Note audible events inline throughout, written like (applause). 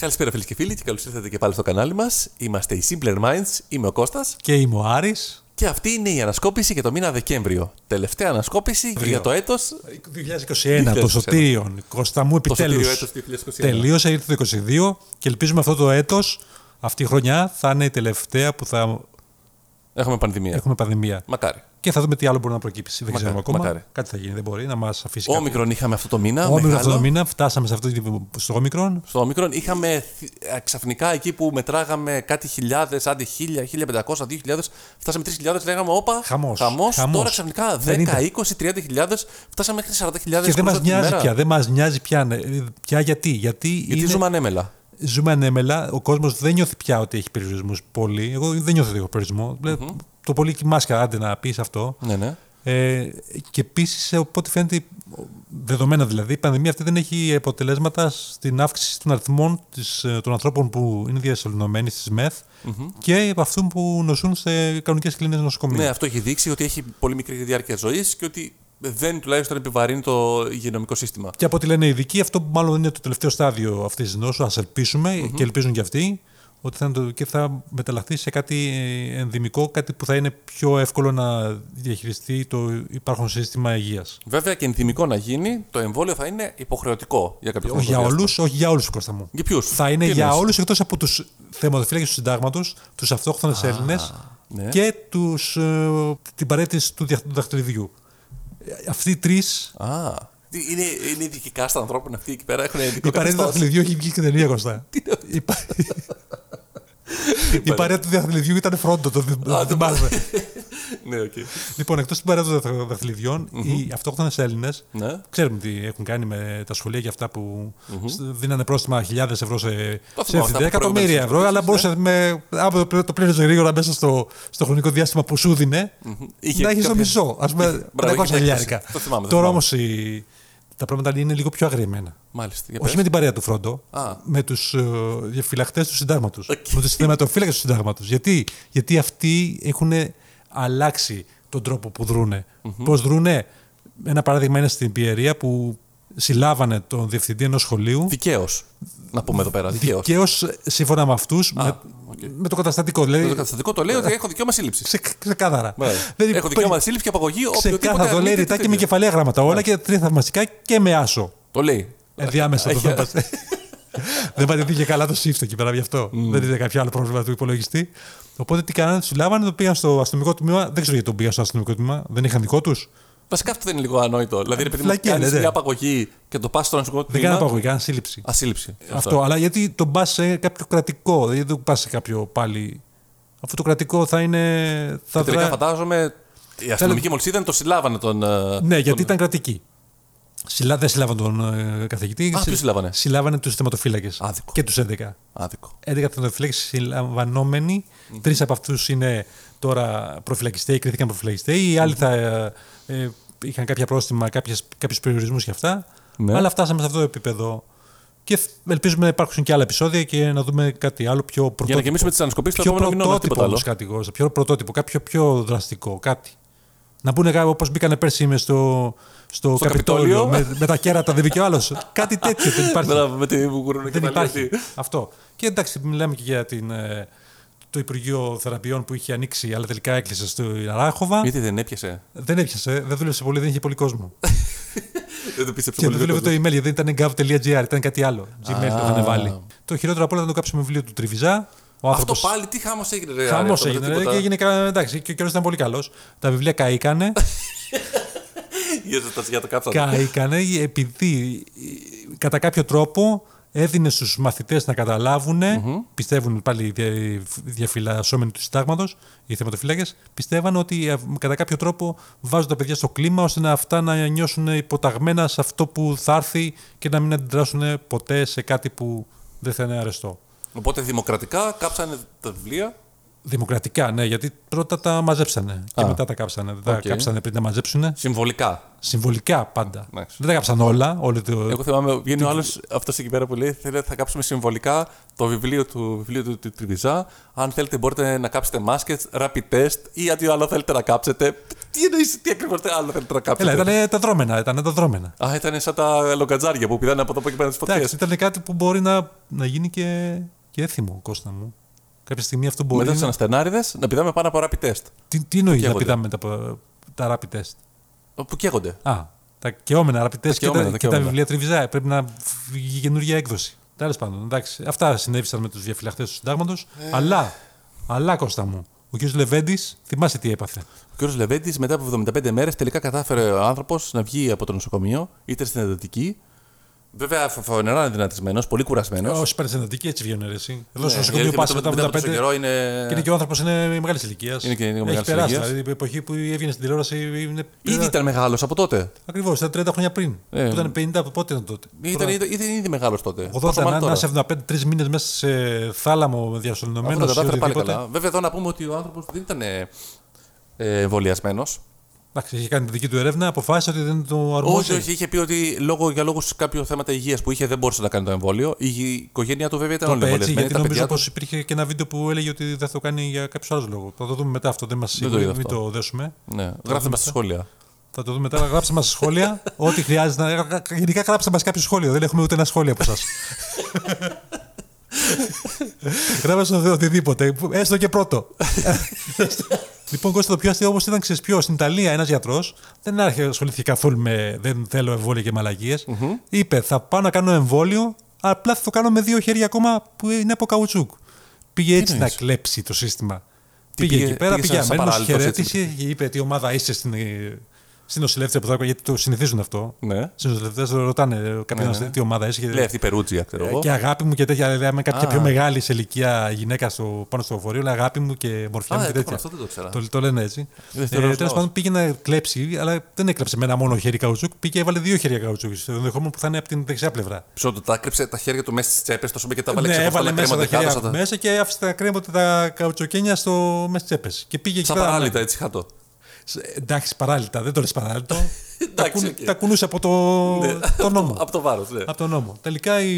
Καλησπέρα φίλες και φίλοι και καλώς ήρθατε και πάλι στο κανάλι μας. Είμαστε οι Simpler Minds, είμαι ο Κώστας Και είμαι ο Άρης. και αυτή είναι η ανασκόπηση για το μήνα Δεκέμβριο. Τελευταία ανασκόπηση για το έτος. 2021, το σωτήριον. Κώστα μου, επιτέλους. σωτήριο έτος 2021. Τελείωσε, ήρθε το 2022 και ελπίζουμε αυτό το έτος, αυτή η χρονιά, θα είναι η τελευταία που θα Έχουμε πανδημία. έχουμε πανδημία. Μακάρι. Και θα δούμε τι άλλο μπορεί να προκύψει. Δεν Μακάρι, ξέρουμε ακόμα. μακάρι. Κάτι θα γίνει, δεν μπορεί να μας αφήσει. κάτι. Όμικρον είχαμε αυτό το μήνα. Όμικρον μεγάλο. αυτό το μήνα, φτάσαμε σε αυτό το, στο όμικρον. Στο Όμικρον είχαμε θ- ε, ξαφνικά εκεί που μετράγαμε κάτι χιλιάδες, άντε χίλια, χίλια πεντακόσια, δύο χιλιάδες, φτάσαμε τρεις χιλιάδες, λέγαμε όπα. Χαμός. Χαμός. Χαμός. Τώρα ξαφνικά 10, Δεν είναι. 20, 30 χιλιάδες, φτάσαμε μέχρι 40 χιλιάδες Και δεν μας νοιάζει πια. Δεν μας νοιάζει πια. ναι. Πια γιατί. Γιατί, Γιατί είναι- ζούμε ανέμελα. ζούμε ανέμελα. Ο κόσμος δεν νιώθει πια ότι έχει περιορισμούς πολύ. Εγώ δεν νιώθω ότι έχω περιορισμό. Το πολύ και η μάσκα, άντε να πεις αυτό. Ναι, ναι. Ε, και επίσης, από ό,τι φαίνεται, δεδομένα δηλαδή, η πανδημία αυτή δεν έχει αποτελέσματα στην αύξηση των αριθμών της, ε, των ανθρώπων που είναι διασωληνωμένοι στις ΜΕΘ και από αυτού που νοσούν σε κανονικές κλίνε νοσοκομεία. Ναι, αυτό έχει δείξει ότι έχει πολύ μικρή διάρκεια ζωής και ότι δεν τουλάχιστον επιβαρύνει το υγειονομικό σύστημα. Και από ό,τι λένε οι ειδικοί, αυτό που μάλλον είναι το τελευταίο στάδιο αυτής της νόσου, ας ελπισουμε και ελπίζουν και αυτοί, ότι θα, είναι το, και θα μεταλλαχθεί σε κάτι ε, ενδυμικό, κάτι που θα είναι πιο εύκολο να διαχειριστεί το υπάρχον σύστημα υγείας. Βέβαια και ενθυμικό να γίνει, το εμβόλιο θα είναι υποχρεωτικό για κάποιο Όχι για χρονικό όλους, διάστημα. όχι για όλους, Κώστα μου. Για ποιους; Θα είναι για όλους εκτός από τους θεματοφύλακε τους συντάγματο, τους αυτόχθονες Έλληνες ναι. και τους, ε, την παρέτηση του δια- του δαχτυλιδιού. Ε, Αυτοί οι τρεις. Α. Τι, Είναι, είναι ειδικά στα ανθρώπινα αυτοί εκεί πέρα. Έχουν ειδικό Η παρέτηση του καθεστώς. δαχτυλιδιού έχει βγει και ταινία Κώστα. Η πα- Η παρέτηση του δαχτυλιδιού ήταν φρόντο, το δι- το θυμάσαι. (laughs) Ναι, οκ. Λοιπόν, εκτός του παρέτηση των δαχτυλιδιών, οι αυτόχθονες Έλληνες Ναι. ξέρουμε τι έχουν κάνει με τα σχολεία και αυτά που σ- δίνανε πρόστιμα χιλιάδες ευρώ σε, Το σε θυμάμαι αυτά ευθυντέ, που εκατομμύρια ευρώ, προηγούμενες αλλά μπορούσε με, άμα το, το πλήρωσε γρήγορα μέσα στο, στο χρονικό διάστημα που σου δίνε, Είχε να έχεις το κάποια- μισό. Α πούμε, Μπράβο, 500 είχε χιλιάρικα. έκπτωση. Το θυμάμαι, το Τώρα θυμάμαι. όμως τα πράγματα είναι λίγο πιο αγριεμένα. Μάλιστα. Για Όχι πες. με την παρέα του Φρόντο, Α. με τους uh, διαφυλαχτές του συντάγματος. Οκ. Με τους θεματοφύλακες του συντάγματος. Γιατί; Γιατί αυτοί έχουν αλλάξει τον τρόπο που δρούνε. Πώς δρούνε, ένα παράδειγμα είναι στην Πιερία που συλλάβανε τον διευθυντή ενός σχολείου. Δικαίως. Να πούμε εδώ πέρα. Δικαίως. Δικαίως σύμφωνα με αυτούς, με, οκ. με το καταστατικό. Δηλαδή, Το καταστατικό το λέει ότι έχω δικαίωμα σύλληψης. ξε, ξεκάθαρα. Μάλιστα. Δηλαδή, Έχω δικαίωμα σύλληψης και απαγωγή οποιοδήποτε Ξεκάθαρα το λέει αρνείται ρητά τη και με τέτοια. κεφαλαία γράμματα όλα και τρία θαυμαστικά και με άσο. Το λέει. Ενδιάμεσα το Έχει- θέμα. (laughs) Δεν πατήθηκε καλά το shift εκεί πέρα γι' αυτό. Δεν είδε κάποιο άλλο πρόβλημα του υπολογιστή. Οπότε τι κάνανε, τους συλλάβανε, το πήγαν στο αστυνομικό τμήμα. Δεν ξέρω γιατί τον πήγαν στο αστυνομικό τμήμα. Δεν είχαν δικό τους. Βασικά αυτό δεν είναι λίγο ανόητο. Δηλαδή, ρε παιδί μου, Φλακία, κάνεις ναι, ναι. μια απαγωγή και το πας στο νοσοκομείο Δεν κάνανε απαγωγή, κάνανε σύλληψη. Ασύλληψη. Αυτό. Αλλά γιατί τον πας σε κάποιο κρατικό, δηλαδή δεν πας σε κάποιο πάλι. Αφού το κρατικό θα είναι. Θα Και τελικά δρά- φαντάζομαι οι αστυνομικοί μόλι είδαν, το συλλάβανε τον. ε, Ναι, γιατί τον- ήταν κρατική. Συλλά... Δεν συλλάβανε τον ε, καθηγητή. Α, ποιους συλλάβανε; Συλλάβανε τους θεματοφύλακες. Άδικο. Και τους 11. Άδικο. 11 θεματοφύλακες συλλαμβανόμενοι. Τρεις από αυτούς είναι τώρα προφυλακιστές ή κρίθηκαν προφυλακιστές. Οι άλλοι θα ε, ε, είχαν κάποια πρόστιμα, κάποιους περιορισμούς και αυτά. Ναι. Αλλά φτάσαμε σε αυτό το επίπεδο. Και θ- ελπίζουμε να υπάρξουν και άλλα επεισόδια και να δούμε κάτι άλλο πιο πρωτότυπο. Για να γεμίσουμε τις ανασκοπήσει το πιο επόμενο μήνα, όχι πρωτότυπο τίποτα όμω άλλο. κάτι εγώ. Πιο πρωτότυπο, κάποιο πιο δραστικό. Κάτι. Να μπουν όπως μπήκανε πέρσι με στο, στο, Καπιτόλιο, Καπιτόλιο. με, με τα κέρατα, δεν μπήκε ο άλλος. κάτι τέτοιο δεν υπάρχει. Μπράβο, με τη Βουκουρούνη και δεν τα υπάρχει. λιώτη. Αυτό. Και εντάξει, μιλάμε και για την, ε, το Υπουργείο Θεραπείων που είχε ανοίξει, αλλά τελικά έκλεισε στο Ράχοβα. Γιατί δεν έπιασε; Δεν έπιασε, δεν δούλεψε πολύ, δεν είχε πολύ κόσμο. (laughs) Δεν το πίστεψε και πολύ. δεν δούλευε το email, γιατί δεν ήταν gov.gr, ήταν κάτι άλλο. Gmail το είχαν Α. βάλει. Το χειρότερο απ' όλα ήταν το κάψιμο βιβλίο του Τριβιζά. Ο Αυτό άνθρωπος πάλι τι χάμο έγινε. ρε, Άρη, Χαμός αυτό, δεν έγινε. τίποτα. Και έγινε κα- εντάξει, και ο καιρός ήταν πολύ καλός. Τα βιβλία καήκανε. (laughs) Για το- Για το κάψατε. καήκανε επειδή ε, κατά κάποιο τρόπο έδινε στους μαθητές να καταλάβουν, πιστεύουν πάλι οι δια- διαφυλασσόμενοι του συντάγματος, οι θεματοφύλακες, πιστεύαν ότι ε, κατά κάποιο τρόπο βάζουν τα παιδιά στο κλίμα ώστε να αυτά να νιώσουν υποταγμένα σε αυτό που θα έρθει και να μην αντιδράσουν ποτέ σε κάτι που δεν θα είναι αρεστό. Οπότε δημοκρατικά κάψανε τα βιβλία. Δημοκρατικά, ναι, γιατί πρώτα τα μαζέψανε και Α. μετά τα κάψανε. Δεν τα Οκ. κάψανε πριν τα μαζέψουν. Συμβολικά. Συμβολικά πάντα. Εντάξει. Δεν τα κάψαν όλα. Όλο το... Εγώ θυμάμαι, βγαίνει ο άλλος αυτός εκεί πέρα που λέει: Θέλετε, θα κάψουμε συμβολικά το βιβλίο του, βιβλίο του, του Τριβιζά. Αν θέλετε, μπορείτε να κάψετε μάσκες, rapid test ή ό,τι άλλο θέλετε να κάψετε. Τι εννοείς, τι ακριβώς άλλο θέλετε να κάψετε; Έλα, ήταν τα δρώμενα. Ήταν τα δρώμενα. Α, ήταν σαν τα λαγκατζάρια που πηδάνε από εδώ και πέρα τι φωτιές. Εντάξει, ήταν κάτι που μπορεί να, να γίνει και, και έθιμο, Κώστα μου. Κάποια στιγμή αυτό μπορεί Μετά του να... αναστενάριδε να πηδάμε πάνω από rapid test. Τι, τι εννοείς να καίγονται. πηδάμε τα, τα rapid test; Που καίγονται. Α, τα κεόμενα rapid test και, καιόμενα, τα, τα και τα καιόμενα. βιβλία τριβιζά. Πρέπει να βγει καινούργια έκδοση. Τέλος πάντων, εντάξει. Αυτά συνέβησαν με τους διαφυλαχτές του συντάγματος. Ε. Αλλά, αλλά Κώστα μου, ο κ. Λεβέντης, θυμάσαι τι έπαθε; Ο κ. Λεβέντης μετά από 75 μέρες τελικά κατάφερε ο άνθρωπος να βγει από το νοσοκομείο, είτε στην εντατική. Βέβαια, φο- φανερά δυνατισμένος, πολύ κουρασμένος. Όσοι πάρει εντατική έτσι βγαίνουν εσύ. Εδώ Ναι, στο νοσοκομείο πας μετά από 75. καιρό είναι. Και είναι και ο άνθρωπος είναι μεγάλης ηλικίας. Είναι και λίγο Έχει μεγάλης περάσει. ηλικίας. Δηλαδή η εποχή που έβγαινε στην τηλεόραση είναι. Ήδη ήταν μεγάλος από τότε. Ακριβώς, ήταν 30 χρόνια πριν. Ε, που ήταν 50, από πότε ήταν τότε. Ήταν, ήταν, ήταν ήδη μεγάλος τότε. 80 Πόσο να, μάλλον να τώρα. είσαι 75 μήνες μέσα σε θάλαμο Αυτό διασωληνωμένο. τα κατάφερε πάλι καλά. Βέβαια, εδώ να πούμε ότι ο άνθρωπος δεν ήταν ε, ε, εμβολιασμένος. Εντάξει, είχε κάνει τη δική του έρευνα, αποφάσισε ότι δεν το αρμόζει. Όχι, όχι, είχε πει ότι λόγω, για λόγους κάποιου θέματα υγείας που είχε δεν μπορούσε να κάνει το εμβόλιο. Η οικογένειά του βέβαια ήταν Το όλοι είπε έτσι, εμβολιασμένοι. γιατί Τα νομίζω παιδιά πως του. υπήρχε και ένα βίντεο που έλεγε ότι δεν θα το κάνει για κάποιο άλλο λόγο. Θα το δούμε μετά αυτό, δεν μας το σίγουροι, είδα μην αυτό. το δέσουμε. Ναι, γράφτε μας στα σχόλια. Θα το δούμε μετά. Γράψτε μας σχόλια. (laughs) ό,τι χρειάζεται. να- Γενικά γράψτε μας κάποιο σχόλιο. Δεν έχουμε ούτε ένα σχόλιο από εσά. Γράψτε το οτιδήποτε. Έστω και πρώτο. (laughs) λοιπόν, Κώστα, το πιο αστείο όμως ήταν ξέρεις ποιος. Στην Ιταλία ένας γιατρός δεν άρχισε ασχολήθηκε καθόλου με δεν θέλω εμβόλια και μαλαγίε. Είπε θα πάω να κάνω εμβόλιο, απλά θα το κάνω με δύο χέρια ακόμα που είναι από καουτσούκ. Πήγε έτσι να εννοείς; κλέψει το σύστημα. Τι πήγε, πήγε- εκεί πέρα, πήγε πήγε σαν αμένος, παράλυτος, χαιρέτησε και είπε τι ομάδα είσαι στην, ε, στην νοσηλεύτρια που θα γιατί το συνηθίζουν αυτό. Ναι. Στου νοσηλευτέ ρωτάνε κάποιον Ναι, ναι. τι ομάδα είσαι. Και, Λέει αυτή η Περούτζια, ξέρω εγώ. και αγάπη μου και τέτοια. Λέμε κάποια Α. πιο μεγάλη σε ηλικία γυναίκα στο, πάνω στο φορείο, λέει αγάπη μου και μορφιά Α, μου και ε, τέτοια. αυτό δεν το ξέρα. Το, το λένε έτσι. Δεύτερος Ε, Τέλος λαός. πάντων πήγε να κλέψει, αλλά δεν έκλεψε με ένα μόνο χέρι καουτσούκ. Πήγε και έβαλε δύο χέρια καουτσούκ. Στο ενδεχόμενο που θα είναι από την δεξιά πλευρά. Ποιο το τα κρύψε τα χέρια του μέσα στις τσέπες, το σώμα και τα βάλε ναι, έξω από έβαλε τα μέσα τα κρέματα και χέρια άδωσα τα. μέσα και άφησε τα κρέματα τα καουτσοκένια στο, μέσα στις τσέπες. Και πήγε εκεί Σαν πέρα. παράλυτα, έτσι χάτο. Σε- Εντάξει, παράλυτα, δεν το λες παράλυτο. (laughs) τα, Εντάξει, κουν- οκ. τα κουνούσε από το, Ναι, το νόμο. Από το βάρος, ναι. από το νόμο. Τελικά η,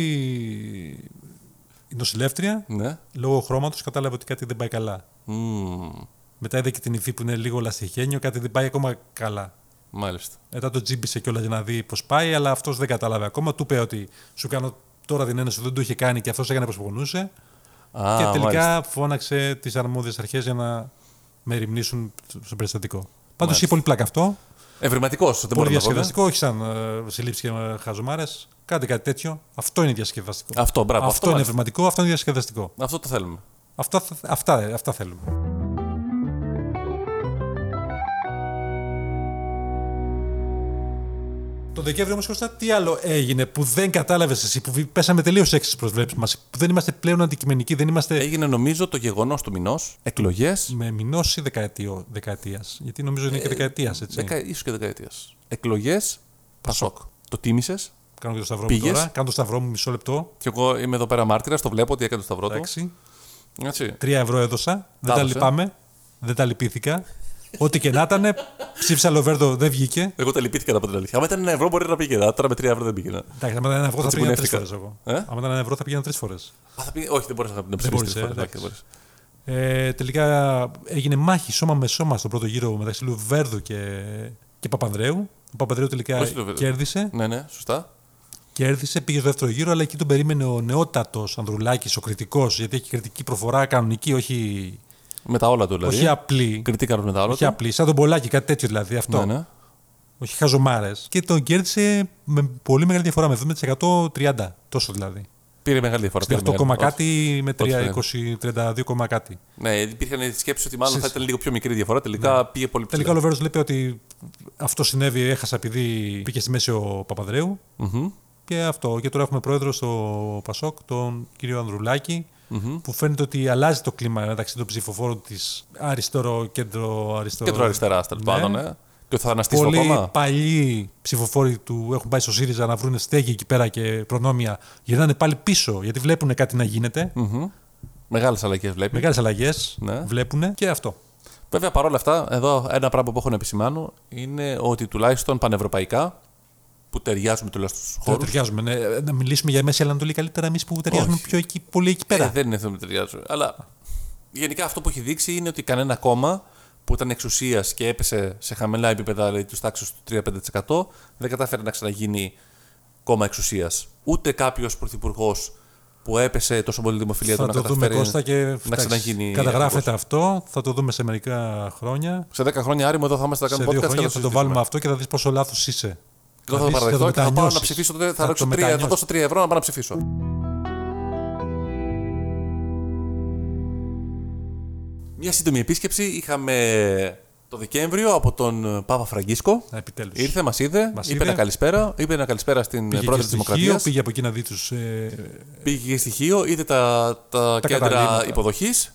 η νοσηλεύτρια, Ναι. λόγω χρώματος, κατάλαβε ότι κάτι δεν πάει καλά. Μμμ, Μετά είδε και την υφή που είναι λίγο λαστιχένιο, κάτι δεν πάει ακόμα καλά. Μάλιστα. Μετά το τζίμπησε κιόλας για να δει πώς πάει, αλλά αυτός δεν κατάλαβε ακόμα. Του είπε ότι σου κάνω τώρα την ένωση, δεν το είχε κάνει και αυτός έκανε πώ πονούσε. Α, και τελικά μάλιστα. φώναξε τις αρμόδιες αρχές για να με ρημνήσουν στο περιστατικό. Πάντως Μάλιστα. είχε πολύ πλάκα αυτό. Ευρηματικός, δεν Πολύ μπορούμε να πούμε. διασκεδαστικό, όχι σαν ε, συλλήψει και χαζομάρες. Κάντε κάτι τέτοιο. Αυτό είναι διασκεδαστικό. Αυτό, μπράβο. αυτό, Αυτό, είναι μάλιστα. ευρηματικό, αυτό είναι διασκεδαστικό. αυτό το θέλουμε. Αυτά, αυτά, αυτά θέλουμε. Το Δεκέμβριο όμως, Κώστα, τι άλλο έγινε που δεν κατάλαβες εσύ, που πέσαμε τελείως έξι στις προσβλέψεις μας, που δεν είμαστε πλέον αντικειμενικοί, δεν είμαστε Έγινε νομίζω το γεγονός του μηνός, εκλογές. με μηνώση δεκαετίας. Γιατί νομίζω είναι και δεκαετίας, έτσι. Δεκα, ίσως και δεκαετίας. Εκλογές, Πασόκ. Το τίμησες. Κάνω και το σταυρό μου Πήγες. τώρα. Κάνω το σταυρό μου μισό λεπτό. Και εγώ είμαι εδώ πέρα μάρτυρας, το βλέπω ότι έκανε το σταυρό του. Εντάξει. Έτσι. Τρία ευρώ έδωσα. Δεν τα έδωσε. λυπάμαι. Δεν τα λυπήθηκα. Ό,τι και να ήταν, ψήφισα Λοβέρδο, δεν βγήκε. Εγώ τα λυπήθηκα από την αλήθεια. Άμα ήταν ένα ευρώ μπορεί να πήγαινα. Τώρα με τρία ευρώ δεν πήγαινα. Εντάξει, άμα ήταν ένα ευρώ θα Έτσι πήγαινα τρεις μπουλεύτηκα. φορές εγώ. Ε; Άμα ήταν ένα ευρώ θα πήγαινα τρεις φορές. Α, θα πήγε... Όχι, δεν μπορούσα να ψηφίσεις μπορείς, τρεις ε, φορές, εντάξει. δεν μπορείς. Ε, τελικά έγινε μάχη σώμα με σώμα στον πρώτο γύρο μεταξύ Λουβέρδου και, και Παπανδρέου. Ο Παπανδρέου τελικά Όχι Λουβέρδου. κέρδισε. Ναι, ναι, σωστά. Κέρδισε, πήγε στο δεύτερο γύρο, αλλά εκεί τον περίμενε ο νεότατος Ανδρουλάκης, ο κριτικός, γιατί έχει κριτική προφορά κανονική, όχι, Με τα όλα του δηλαδή. όχι απλή. Κριτή κάνουν με τα όλα Όχι του. απλή, σαν τον Πολάκη, κάτι τέτοιο δηλαδή. Αυτό. Ναι, ναι. Όχι χαζομάρες. Και τον κέρδισε με πολύ μεγάλη διαφορά, με 70% 30. Τόσο δηλαδή. Πήρε μεγάλη διαφορά. πήρε 8 μεγάλη κόμμα διαφορά. κάτι με Όχι, 3, 20, 32 κόμμα κάτι. Ναι, υπήρχαν σκέψεις ότι μάλλον Συ- θα ήταν λίγο πιο μικρή διαφορά. Τελικά πήγε πολύ ψηλά. Τελικά ο Λοβέρος λέει ότι αυτό συνέβη, έχασα επειδή πήγε στη μέση ο Παπαδρέου. Μμμ. Και αυτό. Και τώρα έχουμε πρόεδρο στο Πασόκ, τον κύριο Ανδρουλάκη, Μμμ. που φαίνεται ότι αλλάζει το κλίμα μεταξύ των ψηφοφόρων της αριστερό, κέντρο αριστερό. Κέντρο αριστερά, τέλος Ναι. πάντων. Ναι. Και ότι θα αναστήσει το Πολλοί κόμμα. παλιοί ψηφοφόροι του έχουν πάει στο ΣΥΡΙΖΑ να βρουν στέγη εκεί πέρα και προνόμια. Γυρνάνε πάλι πίσω γιατί βλέπουν κάτι να γίνεται. Μμμ. Μεγάλες αλλαγές βλέπει. Μεγάλες αλλαγές Ναι. βλέπουν και αυτό. Βέβαια, παρόλα αυτά, εδώ ένα πράγμα που έχω να επισημάνω είναι ότι τουλάχιστον πανευρωπαϊκά, που ταιριάζουμε τουλάχιστον στους Δεν χώρους. ταιριάζουμε. ναι. Να μιλήσουμε για Μέση Ανατολή καλύτερα εμείς που ταιριάζουμε Όχι. πιο εκεί, πολύ εκεί πέρα. Ε, δεν είναι θέμα που ταιριάζουν. Αλλά γενικά αυτό που έχει δείξει είναι ότι κανένα κόμμα που ήταν εξουσίας και έπεσε σε χαμηλά επίπεδα, δηλαδή τους τάξη του 3-5%, δεν κατάφερε να ξαναγίνει κόμμα εξουσίας. Ούτε κάποιος πρωθυπουργός που έπεσε τόσο πολύ δημοφιλία του θα να το δούμε καταφέρει Κώστα και να εντάξει, ξαναγίνει. καταγράφεται αρχηγός. αυτό. Θα το δούμε σε μερικά χρόνια. Σε 10 χρόνια άριμο εδώ θα είμαστε να Σε κάνουμε δύο podcast και χρόνια θα το συζητήσουμε. βάλουμε αυτό και θα δεις πόσο λάθος είσαι. Εγώ θα το δεις, παραδεχτώ και θα πάω να μετανιώσεις. ψηφίσω. τότε, Θα, Θα ρίξω το τρία- θα μετανιώσεις. δώσω 3 ευρώ να πάω να ψηφίσω. Μια σύντομη επίσκεψη είχαμε το Δεκέμβριο από τον Πάπα Φραγκίσκο. Επιτέλους. Ήρθε, μας είδε, Μας είπε είδε. ένα καλησπέρα, είπε ένα καλησπέρα στην Πήγε και πρόεδρο τη στοιχείο, Δημοκρατία. πήγε από εκεί να δει τους. Ε, Πήγε και στοιχείο, είδε τα, τα, Τα κέντρα καταλήμματα. υποδοχής.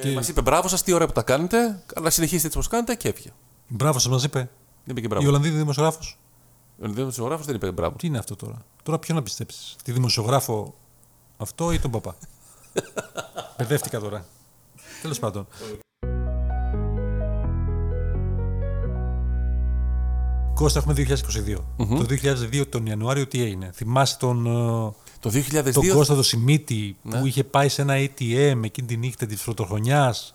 Και- Ε, μας είπε μπράβο σας, τι ωραία που τα κάνετε, αλλά συνεχίστε έτσι όπως κάνετε και έφυγε. μπράβο σας, μας είπε. Δεν είπε και Η μπράβο. Ολλανδίδη δημοσιογράφος. Ο δημοσιογράφος δεν είπε μπράβο. Τι είναι αυτό τώρα; Τώρα ποιο να πιστέψεις; Τη δημοσιογράφο αυτό ή τον παπά; (laughs) Μπερδεύτηκα τώρα. Τέλος πάντων. Κώστα, έχουμε 2022. Το 2002 τον Ιανουάριο τι έγινε; Θυμάσαι τον, ε, Το 2002. τον Κώστα το Σιμίτη Ναι. που είχε πάει σε ένα ATM εκείνη τη νύχτα της πρωτοχρονιάς.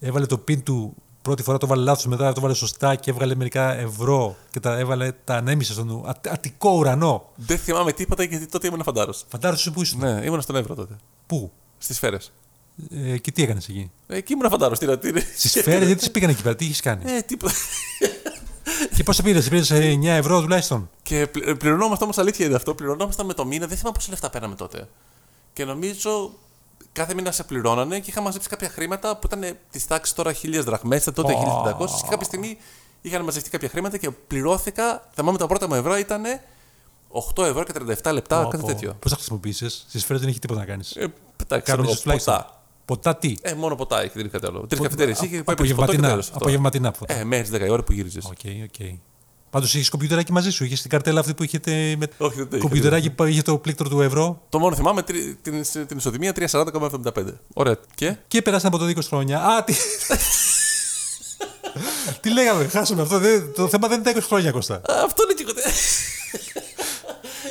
Έβαλε το πιν του. Πρώτη φορά το βάλε λάθος, μετά το βάλε σωστά και έβγαλε μερικά ευρώ και τα έβαλε, τα ανέμισε στον α- αττικό ουρανό. Δεν θυμάμαι τίποτα γιατί τότε ήμουν φαντάρος. Φαντάζεσαι που ήσουν. Ναι, ήμουν στον Εύρο τότε. Πού; Στις σφαίρες. Ε, και τι έκανες εκεί; Εκεί ήμουν φαντάρος. Τι, τι, Στις σφαίρες, γιατί τις πήγαν εκεί πέρα, τι έχει κάνει; Ε, τίποτα. και πόσα πήρες, πήρες 9 ευρώ τουλάχιστον; Και πλη- πληρωνόμαστε όμως αλήθεια είναι αυτό. Πληρωνόμασταν με το μήνα. Δεν θυμάμαι πόσα λεφτά παίρναμε τότε. Και νομίζω κάθε μήνα σε πληρώνανε και είχα μαζέψει κάποια χρήματα που ήταν της τάξης τώρα 1000 δραχμές, ήταν τότε 1500. Και κάποια στιγμή είχαν μαζευτεί κάποια χρήματα και πληρώθηκα. Θυμάμαι τα πρώτα μου ευρώ ήταν 8 ευρώ και 37 λεπτά, κάτι τέτοιο. Πώς θα χρησιμοποιήσει. Στις σφαίρες δεν έχει τίποτα να κάνεις. Ε, πετά, ξέρω Κανονίζει εγώ, τουλάχιστον. ποτά. Ποτά τι; Ε, μόνο ποτά έχει, δεν είχε κάτι άλλο. Τρεις καφετέρειε είχε πάει ποτό και Απογευματινά. τέλος αυτό. Απογευματινά ποτά. Ε, μέχρι τις 10 η ώρα που γύριζες. Οκ, οκ. Πάντως είχε κομπιουτεράκι μαζί σου. Είχε την καρτέλα αυτή που είχετε. Με... Όχι, δεν το είχα. Κομπιουτεράκι που είχε το πλήκτρο του ευρώ. Το μόνο θυμάμαι τρι- την, την ισοτιμία 340,75. Ωραία. Και; Και περάσαν από το 20 χρόνια. Α, τι. (laughs) τι λέγαμε, χάσαμε αυτό. Δεν- το θέμα δεν είναι τα 20 χρόνια, Κώστα. Α, αυτό είναι και κοντά.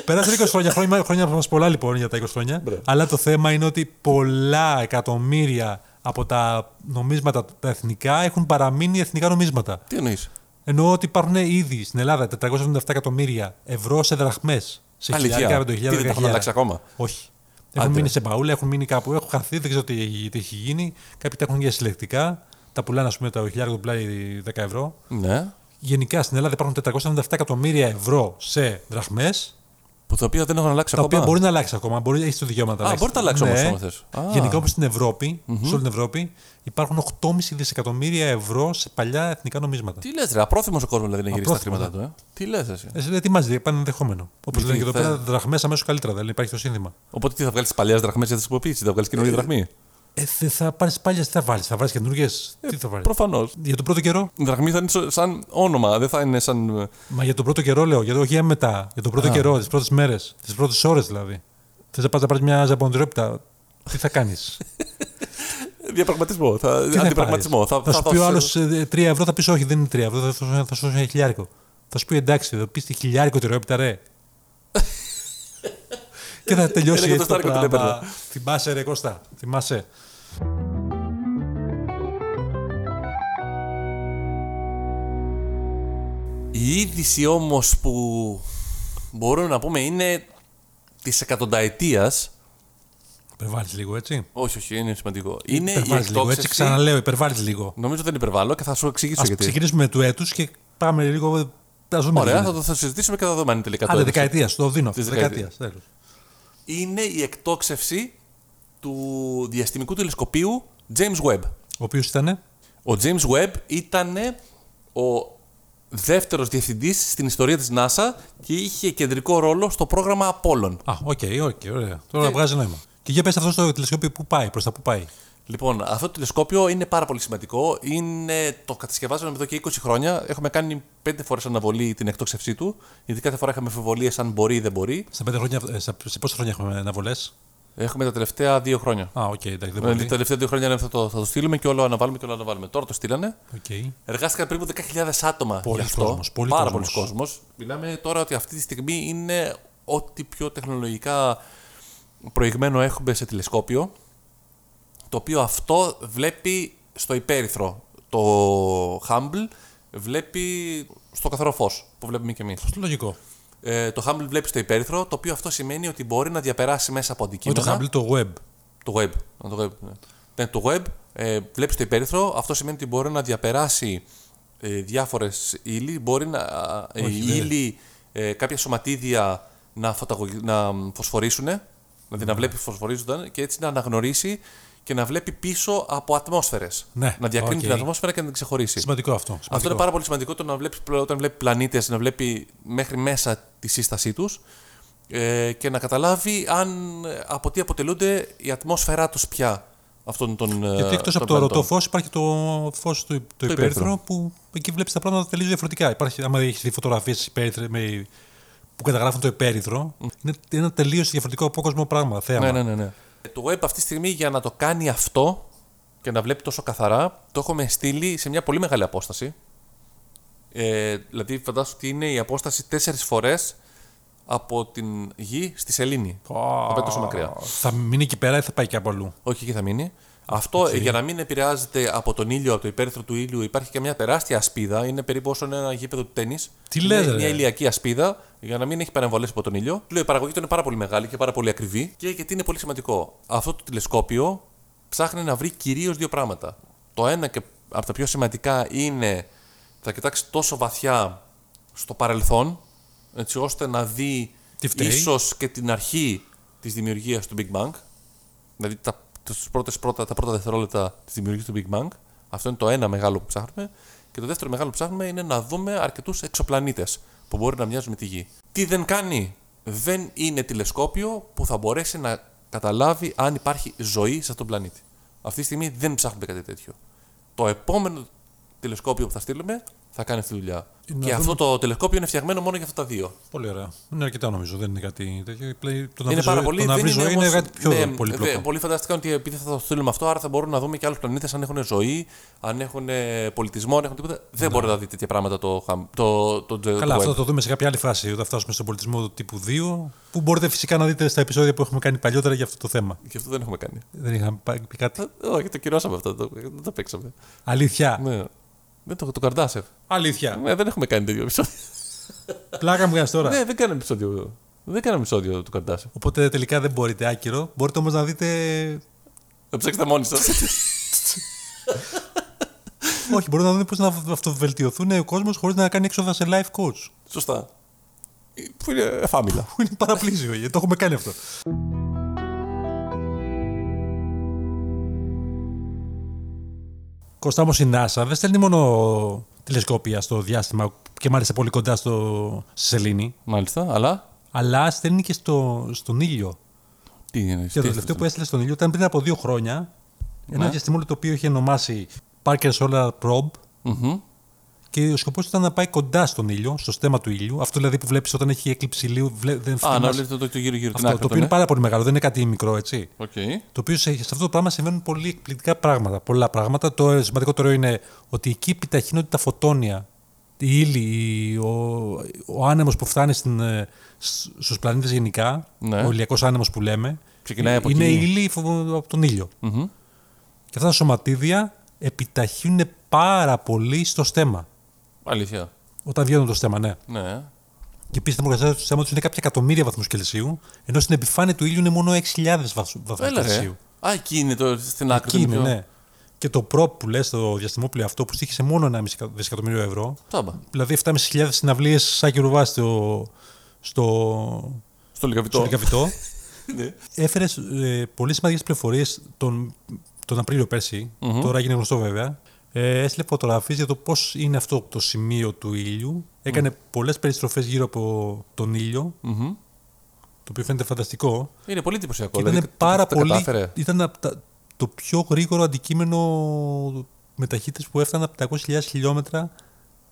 Περάσαν 20 χρόνια. Χρόνια, χρόνια μας πολλά λοιπόν για τα 20 χρόνια. Αλλά το θέμα είναι ότι πολλά εκατομμύρια από τα νομίσματα τα εθνικά έχουν παραμείνει εθνικά νομίσματα. Τι εννοείς; Εννοώ ότι υπάρχουν ήδη στην Ελλάδα 477 εκατομμύρια ευρώ σε δραχμές. Σε Αλήθεια. χιλιάρικα, Τι, πεντοχιλιάρικα, δεν τα έχουν αλλάξει ακόμα; Όχι. Έχουν Άντε. μείνει σε μπαούλα, έχουν μείνει κάπου, έχουν χαθεί, δεν ξέρω τι, τι έχει γίνει. Κάποιοι τα έχουν για συλλεκτικά. Τα πουλάνε, ας πούμε, τα χιλιάρικα του πλάι 10 ευρώ. Ναι. Γενικά στην Ελλάδα υπάρχουν 477 εκατομμύρια ευρώ σε δραχμές, Που τα οποία δεν έχουν αλλάξει τα ακόμα. οποία μπορεί να αλλάξει ακόμα. Μπορεί, έχεις το δικαίωμα να τα Α, αλλάξεις. μπορεί να τα αλλάξει όμως, άμα θες. Α. Γενικά όμω στην ευρωπη σε όλη την Ευρώπη, υπάρχουν 8,5 δισεκατομμύρια ευρώ σε παλιά εθνικά νομίσματα. Τι λες, ρε, απρόθυμος ο κόσμος δηλαδή να γυρίσει τα Απρόθυμος, χρήματά του. Ε; Τι λες, εσύ. Εσύ δεν ετοιμάζει, είναι ενδεχόμενο. Όπως Γιατί λένε και εδώ θα- πέρα, δραχμές αμέσως καλύτερα, δεν υπάρχει το σύνθημα. Οπότε τι θα βγάλεις τις παλιέ δραχμές για να τις χρησιμοποιήσει, θα βγάλεις καινούργια δραχμή; Ε, δεν θα πάρεις πάλι, τι θα βάλεις, θα βάλεις καινούργιες; τι θα βάλεις; Προφανώς. Για τον πρώτο καιρό; Η δραχμή θα είναι σο- σαν όνομα, δεν θα είναι σαν. ε, Μα για τον πρώτο καιρό λέω, για το, όχι για μετά. Για τον πρώτο Α. καιρό, τις πρώτες μέρες, τις πρώτες ώρες δηλαδή. Θες να πας να πάρεις μια ζαμποντρόπιτα, τι θα κάνεις; (laughs) Διαπραγματισμό. Θα... Τι θα Αντιπραγματισμό. πάρεις; Θα, σου πει ο δώσεις- άλλος 3 ευρώ, θα πεις όχι, δεν είναι 3 ευρώ, θα σου θα σου δώσω ένα χιλιάρικο. Θα σου πει εντάξει, θα πεις τη χιλιάρικο τυρόπιτα, ρε. Και θα τελειώσει Ένα έτσι το εκατοστάρικο την πράγμα. έπαιρνα. Θυμάσαι, ρε Κώστα, θυμάσαι. Η είδηση όμως που μπορούμε να πούμε είναι της εκατονταετίας. Υπερβάλλεις λίγο, έτσι; Όχι, όχι, είναι σημαντικό. Είναι η Υπερβάλλεις λίγο, έτσι. εκτόξευση. Ξαναλέω, υπερβάλλεις λίγο. Νομίζω δεν υπερβάλλω και θα σου εξηγήσω Α γιατί. ξεκινήσουμε του έτους και πάμε λίγο. Α δούμε. Ωραία, τι θα γίνεται. το θα συζητήσουμε και θα δούμε αν είναι τελικά το Άντε, έτος. δεκαετίας, το δίνω. Της Δεκαετίας. Είναι η εκτόξευση του διαστημικού τηλεσκοπίου James Webb. Ο οποίος ήταν. Ο James Webb ήταν ο δεύτερος διευθυντής στην ιστορία της NASA και είχε κεντρικό ρόλο στο πρόγραμμα Apollo. Α, OK, OK, ωραία. Τώρα Και- βγάζει νόημα. Και για πες αυτό στο τηλεσκόπιο που πάει, προς τα που πάει. Λοιπόν, αυτό το τηλεσκόπιο είναι πάρα πολύ σημαντικό. Είναι, το κατασκευάζαμε εδώ και 20 χρόνια. Έχουμε κάνει πέντε φορές αναβολή την εκτόξευσή του. Γιατί κάθε φορά είχαμε αμφιβολίες αν μπορεί ή δεν μπορεί. Στα πέντε χρόνια, ε, στα- σε πόσα χρόνια έχουμε αναβολές; Έχουμε τα τελευταία δύο χρόνια. Α, οκ, εντάξει, δεν Δηλαδή, μπορεί. τα τελευταία δύο χρόνια λέμε, θα το, θα το στείλουμε και όλο αναβάλουμε και όλο αναβάλουμε. Τώρα το στείλανε. Οκ. Εργάστηκαν περίπου 10.000 άτομα Πολύς γι' αυτό. κόσμος, πολύς Πάρα κόσμος. πολλοί κόσμος. Μιλάμε τώρα ότι αυτή τη στιγμή είναι ό,τι πιο τεχνολογικά προηγμένο έχουμε σε τηλεσκόπιο. Το οποίο αυτό βλέπει στο υπέρυθρο. Το Hubble βλέπει στο καθαρό φως που βλέπουμε και εμείς. Αυτό λογικό. Ε, το Hubble βλέπει στο υπέρυθρο, το οποίο αυτό σημαίνει ότι μπορεί να διαπεράσει μέσα από Όχι αντικείμενα. το Hubble, το web. Το web. Το web, ναι. Ναι, το web ε, βλέπει το υπέρυθρο. Αυτό σημαίνει ότι μπορεί να διαπεράσει ε, διάφορες ύλη. Μπορεί να, ε, Όχι, οι δεν. ύλη, ε, κάποια σωματίδια να, φωταγωγ- να φωσφορήσουν, δηλαδή να βλέπει φωσφορίζονταν και έτσι να αναγνωρίσει και να βλέπει πίσω από ατμόσφαιρες. Ναι, να διακρίνει οκ. την ατμόσφαιρα και να την ξεχωρίσει. Σημαντικό αυτό. Αυτό σημαντικό. είναι πάρα πολύ σημαντικό το να βλέπεις, όταν βλέπει πλανήτες να βλέπει μέχρι μέσα τη σύστασή τους ε, και να καταλάβει αν, ε, από τι αποτελούνται η ατμόσφαιρά τους πια αυτών των. ε, Γιατί εκτός των από το πλανητών. ρωτό φω υπάρχει το φως το, το, υπέρυθρο υπέρυθρο. που εκεί βλέπεις τα πράγματα τελείως διαφορετικά. Υπάρχει, άμα έχεις δει φωτογραφίες που καταγράφουν το υπέρυθρο, είναι ένα τελείως διαφορετικό απόκοσμο πράγμα. Θέαμα. Ναι, ναι, ναι, ναι. Το web αυτή τη στιγμή για να το κάνει αυτό και να βλέπει τόσο καθαρά, το έχουμε στείλει σε μια πολύ μεγάλη απόσταση. Ε, δηλαδή, φαντάσου ότι είναι η απόσταση τέσσερις φορές από την γη στη Σελήνη. Θα πάει τόσο μακριά. Θα μείνει εκεί πέρα ή θα πάει και από αλλού; Όχι, εκεί θα μείνει. Αυτό ε, για να μην επηρεάζεται από τον ήλιο, από το υπέρυθρο του ήλιου, υπάρχει και μια τεράστια ασπίδα. Είναι περίπου όσο είναι ένα γήπεδο του τέννη. Τι λες, ρε. Μια ηλιακή ασπίδα για να μην έχει παρεμβολές από τον ήλιο. Λέω, η παραγωγή του είναι πάρα πολύ μεγάλη και πάρα πολύ ακριβή. Και γιατί είναι πολύ σημαντικό. Αυτό το τηλεσκόπιο ψάχνει να βρει κυρίως δύο πράγματα. Το ένα και από τα πιο σημαντικά είναι θα κοιτάξει τόσο βαθιά στο παρελθόν, έτσι ώστε να δει Τι φταίει. ίσως και την αρχή της δημιουργίας του Big Bang. Δηλαδή τα, τις πρώτες, πρώτα, τα πρώτα δευτερόλεπτα της δημιουργίας του Big Bang. Αυτό είναι το ένα μεγάλο που ψάχνουμε. Και το δεύτερο μεγάλο που ψάχνουμε είναι να δούμε αρκετούς εξωπλανήτες που μπορεί να μοιάζουν με τη Γη. Τι δεν κάνει. Δεν είναι τηλεσκόπιο που θα μπορέσει να καταλάβει αν υπάρχει ζωή σε αυτόν τον πλανήτη. Αυτή τη στιγμή δεν ψάχνουμε κάτι τέτοιο. Το επόμενο τηλεσκόπιο που θα στείλουμε θα κάνει αυτή τη δουλειά. Να και δούμε- αυτό το τηλεσκόπιο είναι φτιαγμένο μόνο για αυτά τα δύο. Πολύ ωραία. Είναι αρκετά νομίζω. Δεν είναι κάτι τέτοιο. Πλέον- Το να είναι βρει πάρα ζωή- πολύ. Το να δεν βρει ζωή είναι όμως- κάτι πιο ναι, πολύπλοκο. δε- Πολλοί φαντάστηκαν ότι επειδή θα το στείλουμε αυτό, άρα θα μπορούμε να δούμε και άλλους πλανήτες αν έχουν ζωή, αν έχουν ε, πολιτισμό, αν έχουν τίποτα. Δεν μπορεί να δει τέτοια πράγματα το, χαμ- το, το, το, Ναι. Καλά, το αυτό web. θα το δούμε σε κάποια άλλη φάση όταν φτάσουμε στον πολιτισμό του τύπου 2. Που μπορείτε φυσικά να δείτε στα επεισόδια που έχουμε κάνει παλιότερα για αυτό το θέμα. Και αυτό δεν έχουμε κάνει. Δεν είχαμε πά- πει κάτι. Ε, Όχι, το κυρώσαμε αυτό. Το, δεν το παίξαμε. Αλήθεια. Ναι. Δεν το, το Καρντάσεφ. Αλήθεια. Ναι, δεν έχουμε κάνει τέτοιο επεισόδιο. Πλάκα μου κάνεις τώρα. ναι, δεν κάναμε επεισόδιο. Δεν κάναμε επεισόδιο του Καρντάσεφ. Οπότε τελικά δεν μπορείτε άκυρο. Μπορείτε όμως να δείτε. Να ψάξετε μόνοι σας. Όχι, μπορείτε να δείτε πώς να αυτοβελτιωθούν ο κόσμος χωρίς να κάνει έξοδα σε life coach. Σωστά. Ε, Που είναι εφάμιλα. Που είναι παραπλήσιο, γιατί το έχουμε κάνει αυτό. Κοστά όμως η NASA δεν στέλνει μόνο τηλεσκόπια στο διάστημα και μάλιστα πολύ κοντά στο, στη Σελήνη, Μάλιστα, αλλά; αλλά στέλνει και στο, στον ήλιο. Τι είναι, Και το τελευταίο που έστειλε στον ήλιο ήταν πριν από δύο χρόνια. Ένα Ναι. διαστημόπλαιο το οποίο είχε ονομάσει Parker Solar Probe Μμμ. Και ο σκοπός ήταν να πάει κοντά στον ήλιο, στο στέμα του ήλιου. Αυτό δηλαδή που βλέπεις όταν έχει έκλειψη ηλίου. βλέ- Δεν Α, φτάνεις να βλέπετε το, το γύρω-γύρω την αυτό, άκρη. το οποίο είναι πάρα πολύ μεγάλο, δεν είναι κάτι μικρό, έτσι. Οκ. Το οποίο σε, σε αυτό το πράγμα συμβαίνουν πολύ εκπληκτικά πράγματα. Πολλά πράγματα. Το σημαντικότερο είναι ότι εκεί επιταχύνονται τα φωτόνια. Η ύλη, η- ο, ο άνεμος που φτάνει στην, ε, σ- στους πλανήτες γενικά, Ναι. ο ηλιακός άνεμος που λέμε, Ξεκινάει από είναι εκεί. η ύλη φο- από τον ήλιο. Μμμ. Και αυτά τα σωματίδια επιταχύνουν πάρα πολύ στο στέμα. Αλήθεια. Όταν βγαίνουν το στέμα, ναι. Ναι. Και επίση η θερμοκρασία τους στέματο είναι κάποια εκατομμύρια βαθμούς Κελσίου, ενώ στην επιφάνεια του ήλιου είναι μόνο 6.000 βαθμού Έλα ρε. Κελσίου. Α, εκεί είναι το, στην άκρη. Εκεί το είναι, πιο- ναι. Και το προπ που λες, το διαστημόπλαιο αυτό που στήχησε μόνο 1,5 δισεκατομμύριο ευρώ, Τάμπα. δηλαδή 7.500 συναυλίες σαν κυρουβάς στο, στο, Στο λιγαβιτό. στο Λικαβιτό, (laughs) Ναι. έφερες ε, πολύ σημαντικές πληροφορίες τον, τον Απρίλιο πέρσι, τώρα έγινε γνωστό βέβαια. Ε, έστειλε φωτογραφίες για το πώς είναι αυτό το σημείο του ήλιου. Έκανε πολλές περιστροφές γύρω από τον ήλιο, Μμμ. το οποίο φαίνεται φανταστικό. Είναι πολύ εντυπωσιακό. Και ήταν δηλαδή, πάρα το- το πολύ. κατάφερε. Ήταν από τα- το πιο γρήγορο αντικείμενο με ταχύτητες που έφτανε από 300.000 χιλιόμετρα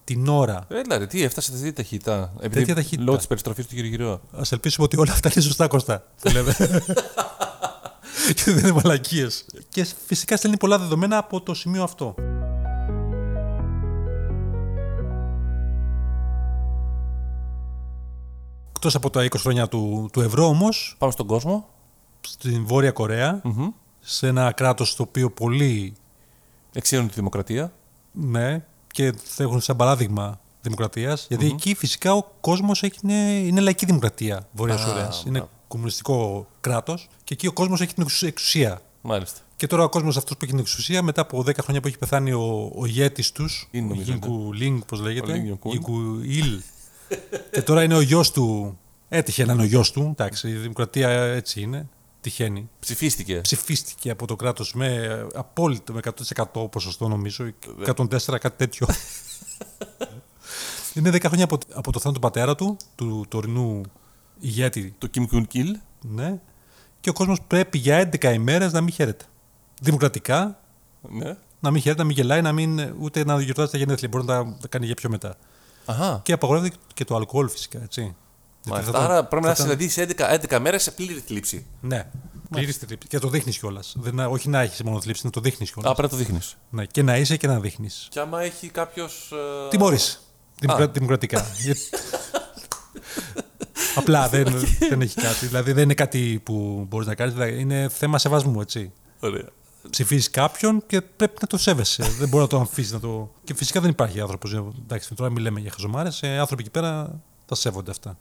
την ώρα. Έλα, ρε, τι έφτασε σε τέτοια ταχύτητα. Επειδή, Τέτοια ταχύτητα. Λόγω της περιστροφής του γύρω-γύρω. Α ελπίσουμε ότι όλα αυτά είναι σωστά, Κώστα. που λέμε. (laughs) και δεν είναι μαλακίες. Και φυσικά στέλνει πολλά δεδομένα από το σημείο αυτό. Εκτός από τα 20 χρόνια του, του ευρώ όμως, Πάμε στον κόσμο. στην Βόρεια Κορέα, Μμμ. σε ένα κράτος το οποίο πολύ Εξήνωνε τη δημοκρατία. Ναι, και θα έχουν σαν παράδειγμα δημοκρατίας, γιατί εκεί φυσικά ο κόσμος είναι, είναι λαϊκή δημοκρατία Βόρειας Α, Κορέας. Είναι μπράβο. κομμουνιστικό κράτος και εκεί ο κόσμος έχει την εξου- εξουσία. Μάλιστα. Και τώρα ο κόσμος αυτός που έχει την εξουσία, μετά από 10 χρόνια που έχει πεθάνει ο, ο ηγέτης τους, Είναι, ο νομίζω, Γινκου Λίνγκ, πώς λέγεται, Ο Λίνγκ Ιονκούν. Γινκου Ιλ. Και τώρα είναι ο γιος του, έτυχε να είναι ο γιος του, εντάξει, η δημοκρατία έτσι είναι, τυχαίνει. Ψηφίστηκε. Ψηφίστηκε από το κράτος με απόλυτο, με 100% ποσοστό νομίζω, 104 κάτι τέτοιο. (laughs) είναι 10 χρόνια από, από το θάνατο του πατέρα του, του τωρινού ηγέτη, Το Kim Jong Il. ναι, και ο κόσμος πρέπει για 11 ημέρες να μην χαίρεται. Δημοκρατικά, Ναι. να μην χαίρεται, να μην γελάει, να μην, ούτε να γιορτάζει τα γενέθλια. Μπορεί να τα, τα κάνει για πιο μετά. Αχά. Και απαγορεύεται και το αλκοόλ φυσικά, έτσι. Γιατί Μάλιστα. θα το- Άρα πρέπει να θα είσαι το- δηλαδή σε 11, 11 μέρες σε πλήρη θλίψη. Ναι, πλήρη θλίψη. Και το δείχνεις κιόλας. Όχι να έχεις μόνο θλίψη, να το δείχνεις Α, κιόλα. πρέπει να το δείχνεις. Ναι, και να είσαι και να δείχνεις. Και άμα έχει κάποιος. Τιμωρείς. Δημοκρατικά. (laughs) Γιατί- Απλά δεν, δεν έχει κάτι. Δηλαδή δεν είναι κάτι που μπορείς να κάνεις. Είναι θέμα σεβασμού, έτσι. Ωραία. Ψηφίζεις κάποιον και πρέπει να το σέβεσαι. δεν μπορεί να το αμφίσει. Να το... Και φυσικά δεν υπάρχει άνθρωπος. Εντάξει, τώρα μιλάμε για χαζομάρες. άνθρωποι εκεί πέρα τα σέβονται αυτά.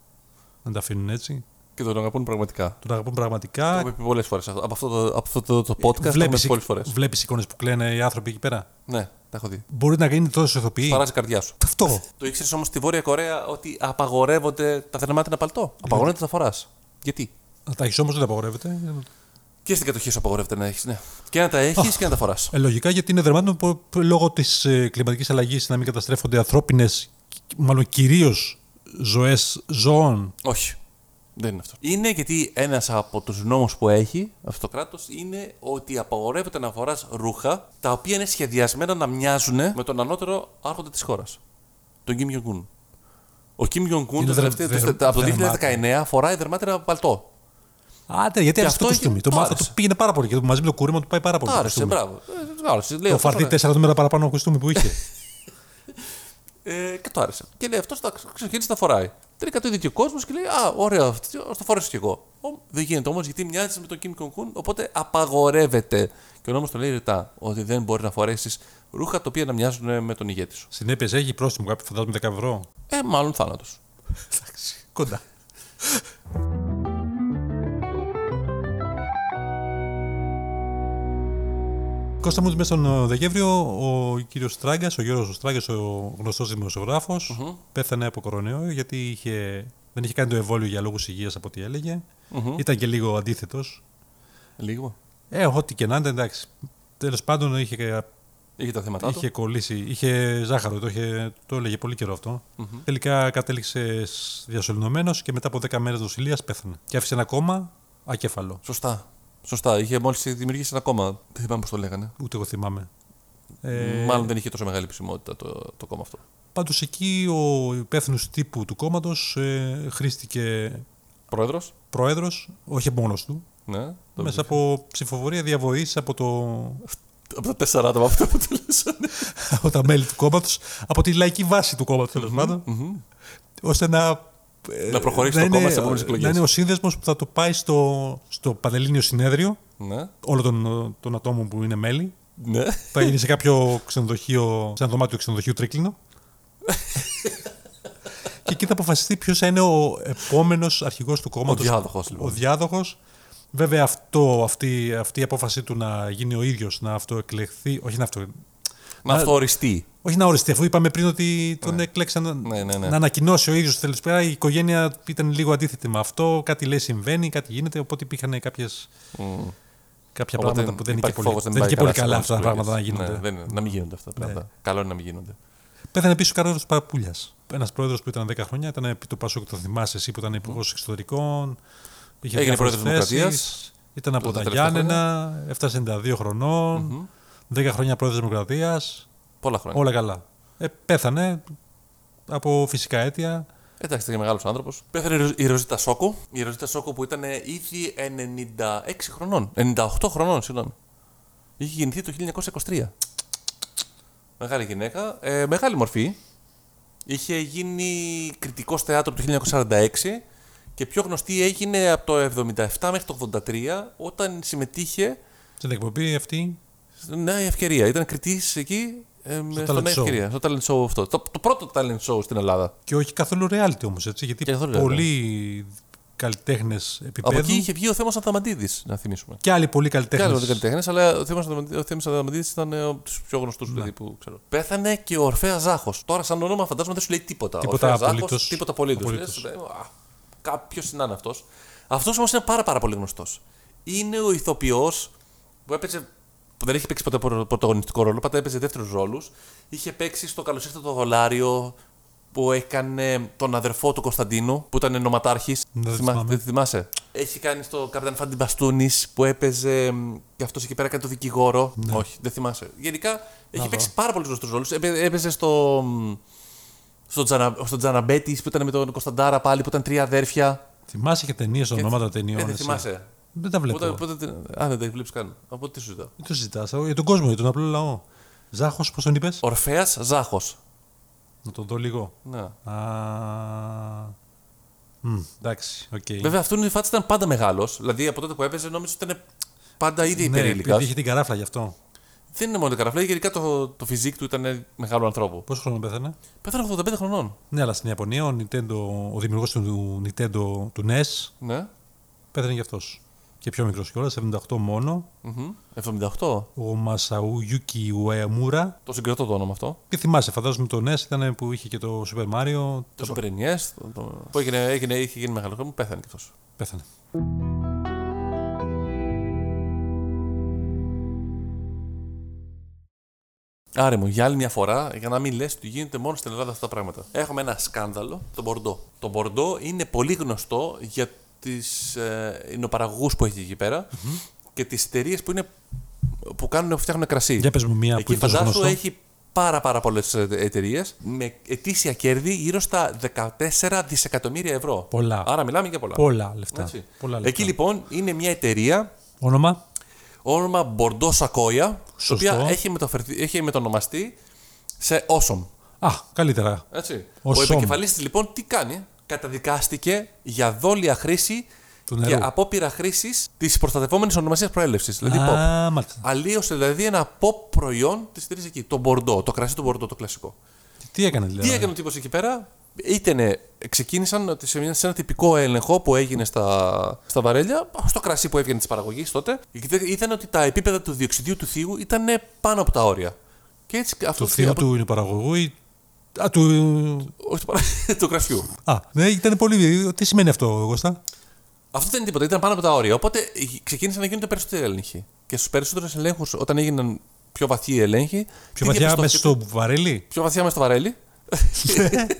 Δεν τα αφήνουν έτσι. Και τον αγαπούν πραγματικά. Τον αγαπούν Το πραγματικά. έχουμε πει πολλές φορές. Από αυτό το, από αυτό το, το podcast το έχουμε Βλέπεις, πει πολλές φορές. βλέπεις εικόνες που κλαίνε οι άνθρωποι εκεί πέρα; Ναι, τα έχω δει. Μπορεί να γίνει τόσο ηθοποιοί. Παράζει η καρδιά σου. Αυτό. Το ήξερες όμως στη Βόρεια Κορέα ότι απαγορεύονται τα θερμάτινα παλτό. Απαγορεύεται να τα φορά. Γιατί; Να τα έχει όμως δεν τα απαγορεύεται. Και στην κατοχή σου απαγορεύεται να έχεις. Ναι. Και να τα έχεις και να τα φοράς. Ε, λογικά γιατί είναι δερμάτινο που λόγω της ε, κλιματικής αλλαγής να μην καταστρέφονται ανθρώπινες, μάλλον κυρίως ζωές ζώων. Όχι. Δεν είναι αυτό. Είναι γιατί ένας από τους νόμους που έχει αυτό το κράτος είναι ότι απαγορεύεται να φοράς ρούχα τα οποία είναι σχεδιασμένα να μοιάζουν με τον ανώτερο άρχοντα της χώρας. Τον Kim Jong-un. Ο Kim Jong-un Είναι το δερ- τελευταίο- δερ- το- από το δερμάτινο. 2019 φοράει δερμάτινα παλτό. Άντε, γιατί Και αυτό το αυτό κοστούμι. έχει- Το, το μάθα- άρεσε. το πήγαινε πάρα πολύ και μαζί με το κούρεμα του πάει πάρα πολύ. το Άρεσε, κοστούμι. μπράβο. Ε, άρεσε, λέει, Το αυτό φαρτί είναι- τέσσερα νούμερα παραπάνω κοστούμι που είχε. (laughs) Ε, και το άρεσε. Και λέει αυτός ξεκίνησε να φοράει. Τελικά το είδε και ο κόσμος και λέει Α, ωραία, α το φορέσω κι εγώ. Ω, δεν γίνεται όμως γιατί μοιάζει με τον Kim Jong-un, οπότε απαγορεύεται. Και ο νόμος το λέει ρητά ότι δεν μπορεί να φορέσεις ρούχα τα οποία να μοιάζουν με τον ηγέτη σου. Συνέπειες έχει πρόστιμο κάποιο, φαντάζομαι 10 ευρώ. Ε, μάλλον θάνατος. Εντάξει. Κοντά. (laughs) Κώστα μου, μέσα στον Δεκέμβριο ο κύριος Στράγκας, ο Γιώργος Στράγκας, ο γνωστός δημοσιογράφος, πέθανε από κορονοϊό γιατί είχε, δεν είχε κάνει το εμβόλιο για λόγους υγείας από ό,τι έλεγε. Ήταν και λίγο αντίθετος. Λίγο. Ε, ό,τι και να είναι, εντάξει. Τέλος πάντων είχε, Είχε τα θέματα είχε του. κολλήσει, είχε ζάχαρο, το, είχε, το έλεγε πολύ καιρό αυτό. Τελικά κατέληξε διασωληνωμένος και μετά από 10 μέρες νοσηλείας πέθανε. Και άφησε ένα κόμμα ακέφαλο. Σωστά. Σωστά. Είχε μόλις δημιουργήσει ένα κόμμα. Δεν θυμάμαι πώς το λέγανε. Ούτε εγώ θυμάμαι. Ε, Μάλλον δεν είχε τόσο μεγάλη επισημότητα το, το κόμμα αυτό. Πάντως εκεί ο υπεύθυνος τύπου του κόμματος ε, χρήστηκε Πρόεδρος. πρόεδρος, όχι μόνος του, Ναι. το μέσα από ψηφοφορία διαβοής από, το, Από τα τέσσερα άτομα αυτό που τελέσανε. (laughs) από τα μέλη του κόμματος, από τη λαϊκή βάση του κόμματος τέλος πάντων, ώστε να. Ε, Να προχωρήσει να το κόμμα είναι- στις επόμενες εκλογές. Να είναι ο σύνδεσμος που θα το πάει στο, στο Πανελλήνιο Συνέδριο ναι. όλων των, των ατόμων που είναι μέλη. Ναι. Θα γίνει σε κάποιο ξενοδοχείο, σε ένα δωμάτιο ξενοδοχείου τρίκλινο. και εκεί θα αποφασιστεί ποιος θα είναι ο επόμενος αρχηγός του κόμματος. Ο διάδοχος, λοιπόν. Ο διάδοχος. Βέβαια, αυτό, αυτή, αυτή η απόφαση του να γίνει ο ίδιος να αυτοεκλεχθεί. Όχι να, αυτο, Να αυτοοριστεί. Όχι να οριστεί, αφού είπαμε πριν ότι τον έκλεξαν Ναι, ναι, ναι. να ανακοινώσει ο ίδιος τέλο πάντων. Η οικογένεια ήταν λίγο αντίθετη με αυτό. Κάτι λέει συμβαίνει, κάτι γίνεται. Οπότε υπήρχαν κάποιες, Μμ. κάποια Οπότε πράγματα που δεν είναι και υπάρχει πολύ, φόβος δεν πάει είναι και πολύ καλά στις αυτά τα επόμενες πράγματα να εκλογές. γίνονται. Ναι, δεν είναι. να μην γίνονται αυτά τα πράγματα. Καλό είναι να μην γίνονται. Πέθανε επίση ο Καρόλο Παραπούλιας. Ένας πρόεδρος που ήταν 10 χρόνια, ήταν επί του Πασόκ, το θυμάσαι εσύ που ήταν υπουργός εξωτερικών. Είχε Έγινε διάφορες πρόεδρος της θέσεις, Ήταν από τα τα τελευταία Γιάννενα, έφτασε 92 χρονών, 10 χρόνια πρόεδρος Δημοκρατίας. Πολλά χρόνια. Όλα καλά. Ε, πέθανε από φυσικά αίτια. Εντάξει, ήταν και μεγάλος άνθρωπος. Πέθανε η Ρο- η Ροζίτα Σόκο. Η Ροζίτα Σόκο που ήταν ήδη 96 χρονών. 98 χρονών, συγγνώμη. Είχε γεννηθεί το 1923. Μεγάλη γυναίκα. Ε, μεγάλη μορφή. Είχε γίνει κριτικός θέατρο το 1946 και πιο γνωστή έγινε από το 1977 μέχρι το 1983 όταν συμμετείχε Στην εκπομπή αυτή. στην Νέα Ευκαιρία. Ήταν κριτής εκεί ε, με- στο talent Νέα show. Ευκαιρία. Στο talent show αυτό. Το, το πρώτο talent show στην Ελλάδα. Και όχι καθόλου reality όμως, έτσι. Γιατί Και καθόλου reality. πολλοί καλλιτέχνες Από επίπεδου. εκεί είχε βγει ο Θέμος Ανθαμαντίδης, να θυμίσουμε. Και άλλοι πολλοί Και άλλοι καλλιτέχνε. καλλιτέχνες, αλλά ο Θέμος Ανθαμαντίδης- ο Θέμος Ανθαμαντίδης ήταν ε, από τους πιο γνωστούς δηλαδή, που ξέρω. Πέθανε και ο Ορφέας Ζάχος. Τώρα, σαν όνομα, φαντάζομαι δεν σου λέει τίποτα. Τίποτα Ορφέας Ζάχος, απολύτως. Τίποτα απολύτως. Απολύτως. Κάποιος να είναι αυτός. Αυτός όμως είναι πάρα, πάρα πολύ γνωστός. Είναι ο ηθοποιός που έπαιζε. Που δεν έχει παίξει ποτέ προ- πρωταγωνιστικό ρόλο, πάντα έπαιζε δεύτερους ρόλους. Είχε παίξει στο Καλώ ήρθε το δολάριο που έκανε τον αδερφό του Κωνσταντίνου, που ήταν νοματάρχης. Δεν θυμάμαι. Δεν θυμάσαι; Έχει κάνει στο Καπιτάν Φάντι Μπαστούνης που έπαιζε. μ, και αυτός εκεί πέρα έκανε το δικηγόρο. Όχι, δεν θυμάσαι. Γενικά έχει παίξει πάρα πολλούς γνωστούς ρόλους. Έπαιζε στο. μ, Στο, Τζανα, στο Τζαναμπέτης που ήταν με τον Κωνσταντάρα πάλι, που ήταν τρία αδέρφια. Θυμάσαι και ταινίες, ονόματα ταινιών. Ε, δεν εσύ. θυμάσαι. Δεν τα βλέπω. Πότε, πότε, α, δεν τα βλέπει καν. Από τι σου ζητάω; Δεν το συζητά. Για τον κόσμο, για τον απλό λαό. Ζάχος, πώς τον είπες; Ορφαία Ζάχος. Να τον δω λίγο. Ναι. Α. Μμ, εντάξει, οκ. Βέβαια, αυτόν η φάτσα ήταν πάντα μεγάλος. Δηλαδή από τότε που έπαιζε, νόμιζα ότι ήταν πάντα ήδη Ναι, υπερήλικας. επειδή είχε την καράφλα γι' αυτό. Δεν είναι μόνο το καράφλα, γενικά το, το φυσικό του ήταν μεγάλο ανθρώπου. Πόσο χρόνο πέθανε; Πέθανε 85 χρονών. Ναι, αλλά στην Ιαπωνία ο, Nintendo, ο δημιουργός του Nintendo του NES Ναι. πέθανε γι' αυτός. Και πιο μικρός κιόλας, 78 μόνο. Μμμ. 78. Ο Μασαγιούκι Ουεμούρα. Το συγκρατώ το όνομα αυτό. Και θυμάσαι, φαντάζομαι το NES ήταν που είχε και το Super Mario. Το Super NES. Το, το, που έγινε, έγινε, είχε γίνει μεγάλο χρόνο, πέθανε κι αυτός. Πέθανε. Άρε μου, για άλλη μια φορά, για να μην λες ότι γίνεται μόνο στην Ελλάδα αυτά τα πράγματα. Έχουμε ένα σκάνδαλο, τον Μπορντό. Το Μπορντό είναι πολύ γνωστό για τις ε, εινοπαραγωγούς που έχει εκεί πέρα και τις εταιρείες που, είναι, που κάνουν, φτιάχνουν κρασί. Για πες μου μία που Εκεί είναι τόσο φαντάσου γνωστό. έχει πάρα, πάρα πολλές εταιρείες με ετήσια κέρδη γύρω στα 14 δισεκατομμύρια ευρώ. Πολλά. Άρα μιλάμε για πολλά. Πολλά λεφτά. Έτσι. Πολλά λεφτά. Εκεί λοιπόν είναι μια εταιρεία Όνομα; όνομα Μπορντό Σακόια, η Σωστό. οποία έχει, μεταφερθεί, έχει μετονομαστεί σε Awesome. Α, καλύτερα. Έτσι. Ο Ο Σομ. επικεφαλής της λοιπόν τι κάνει, καταδικάστηκε για δόλια χρήση Του και νερού. απόπειρα χρήσης της προστατευόμενης ονομασίας προέλευσης. Δηλαδή, pop. Α, μάλιστα. Αλλίωσε δηλαδή ένα pop προϊόν τη εταιρεία εκεί. Το Μπορντό, το κρασί του Μπορντό, το κλασικό. Τι έκανε δηλαδή; Τι έκανε ο τύπος εκεί πέρα, Ήτανε, ξεκίνησαν ότι σε, μια- σε ένα τυπικό έλεγχο που έγινε στα, στα βαρέλια, στο κρασί που έβγαινε της παραγωγής τότε, είδαν ότι τα επίπεδα του διοξιδίου του θείου ήταν πάνω από τα όρια. Και έτσι αυτός Του θείου από- του είναι παραγωγού ή. Α, του... όχι (laughs) του, παρα- του κρασιού. Α, ναι, ήταν πολύ. Τι σημαίνει αυτό, Γώστα. Αυτό δεν είναι τίποτα, ήταν πάνω από τα όρια. Οπότε ε, ξεκίνησαν να γίνονται περισσότεροι έλεγχοι. Και στους περισσότερους ελέγχους, όταν έγιναν πιο βαθιοί έλεγχοι. Πιο τι βαθιά μέσα διαπιστώθηκε- στο βαρέλι; Πιο βαθιά μέσα στο βαρέλι. (laughs)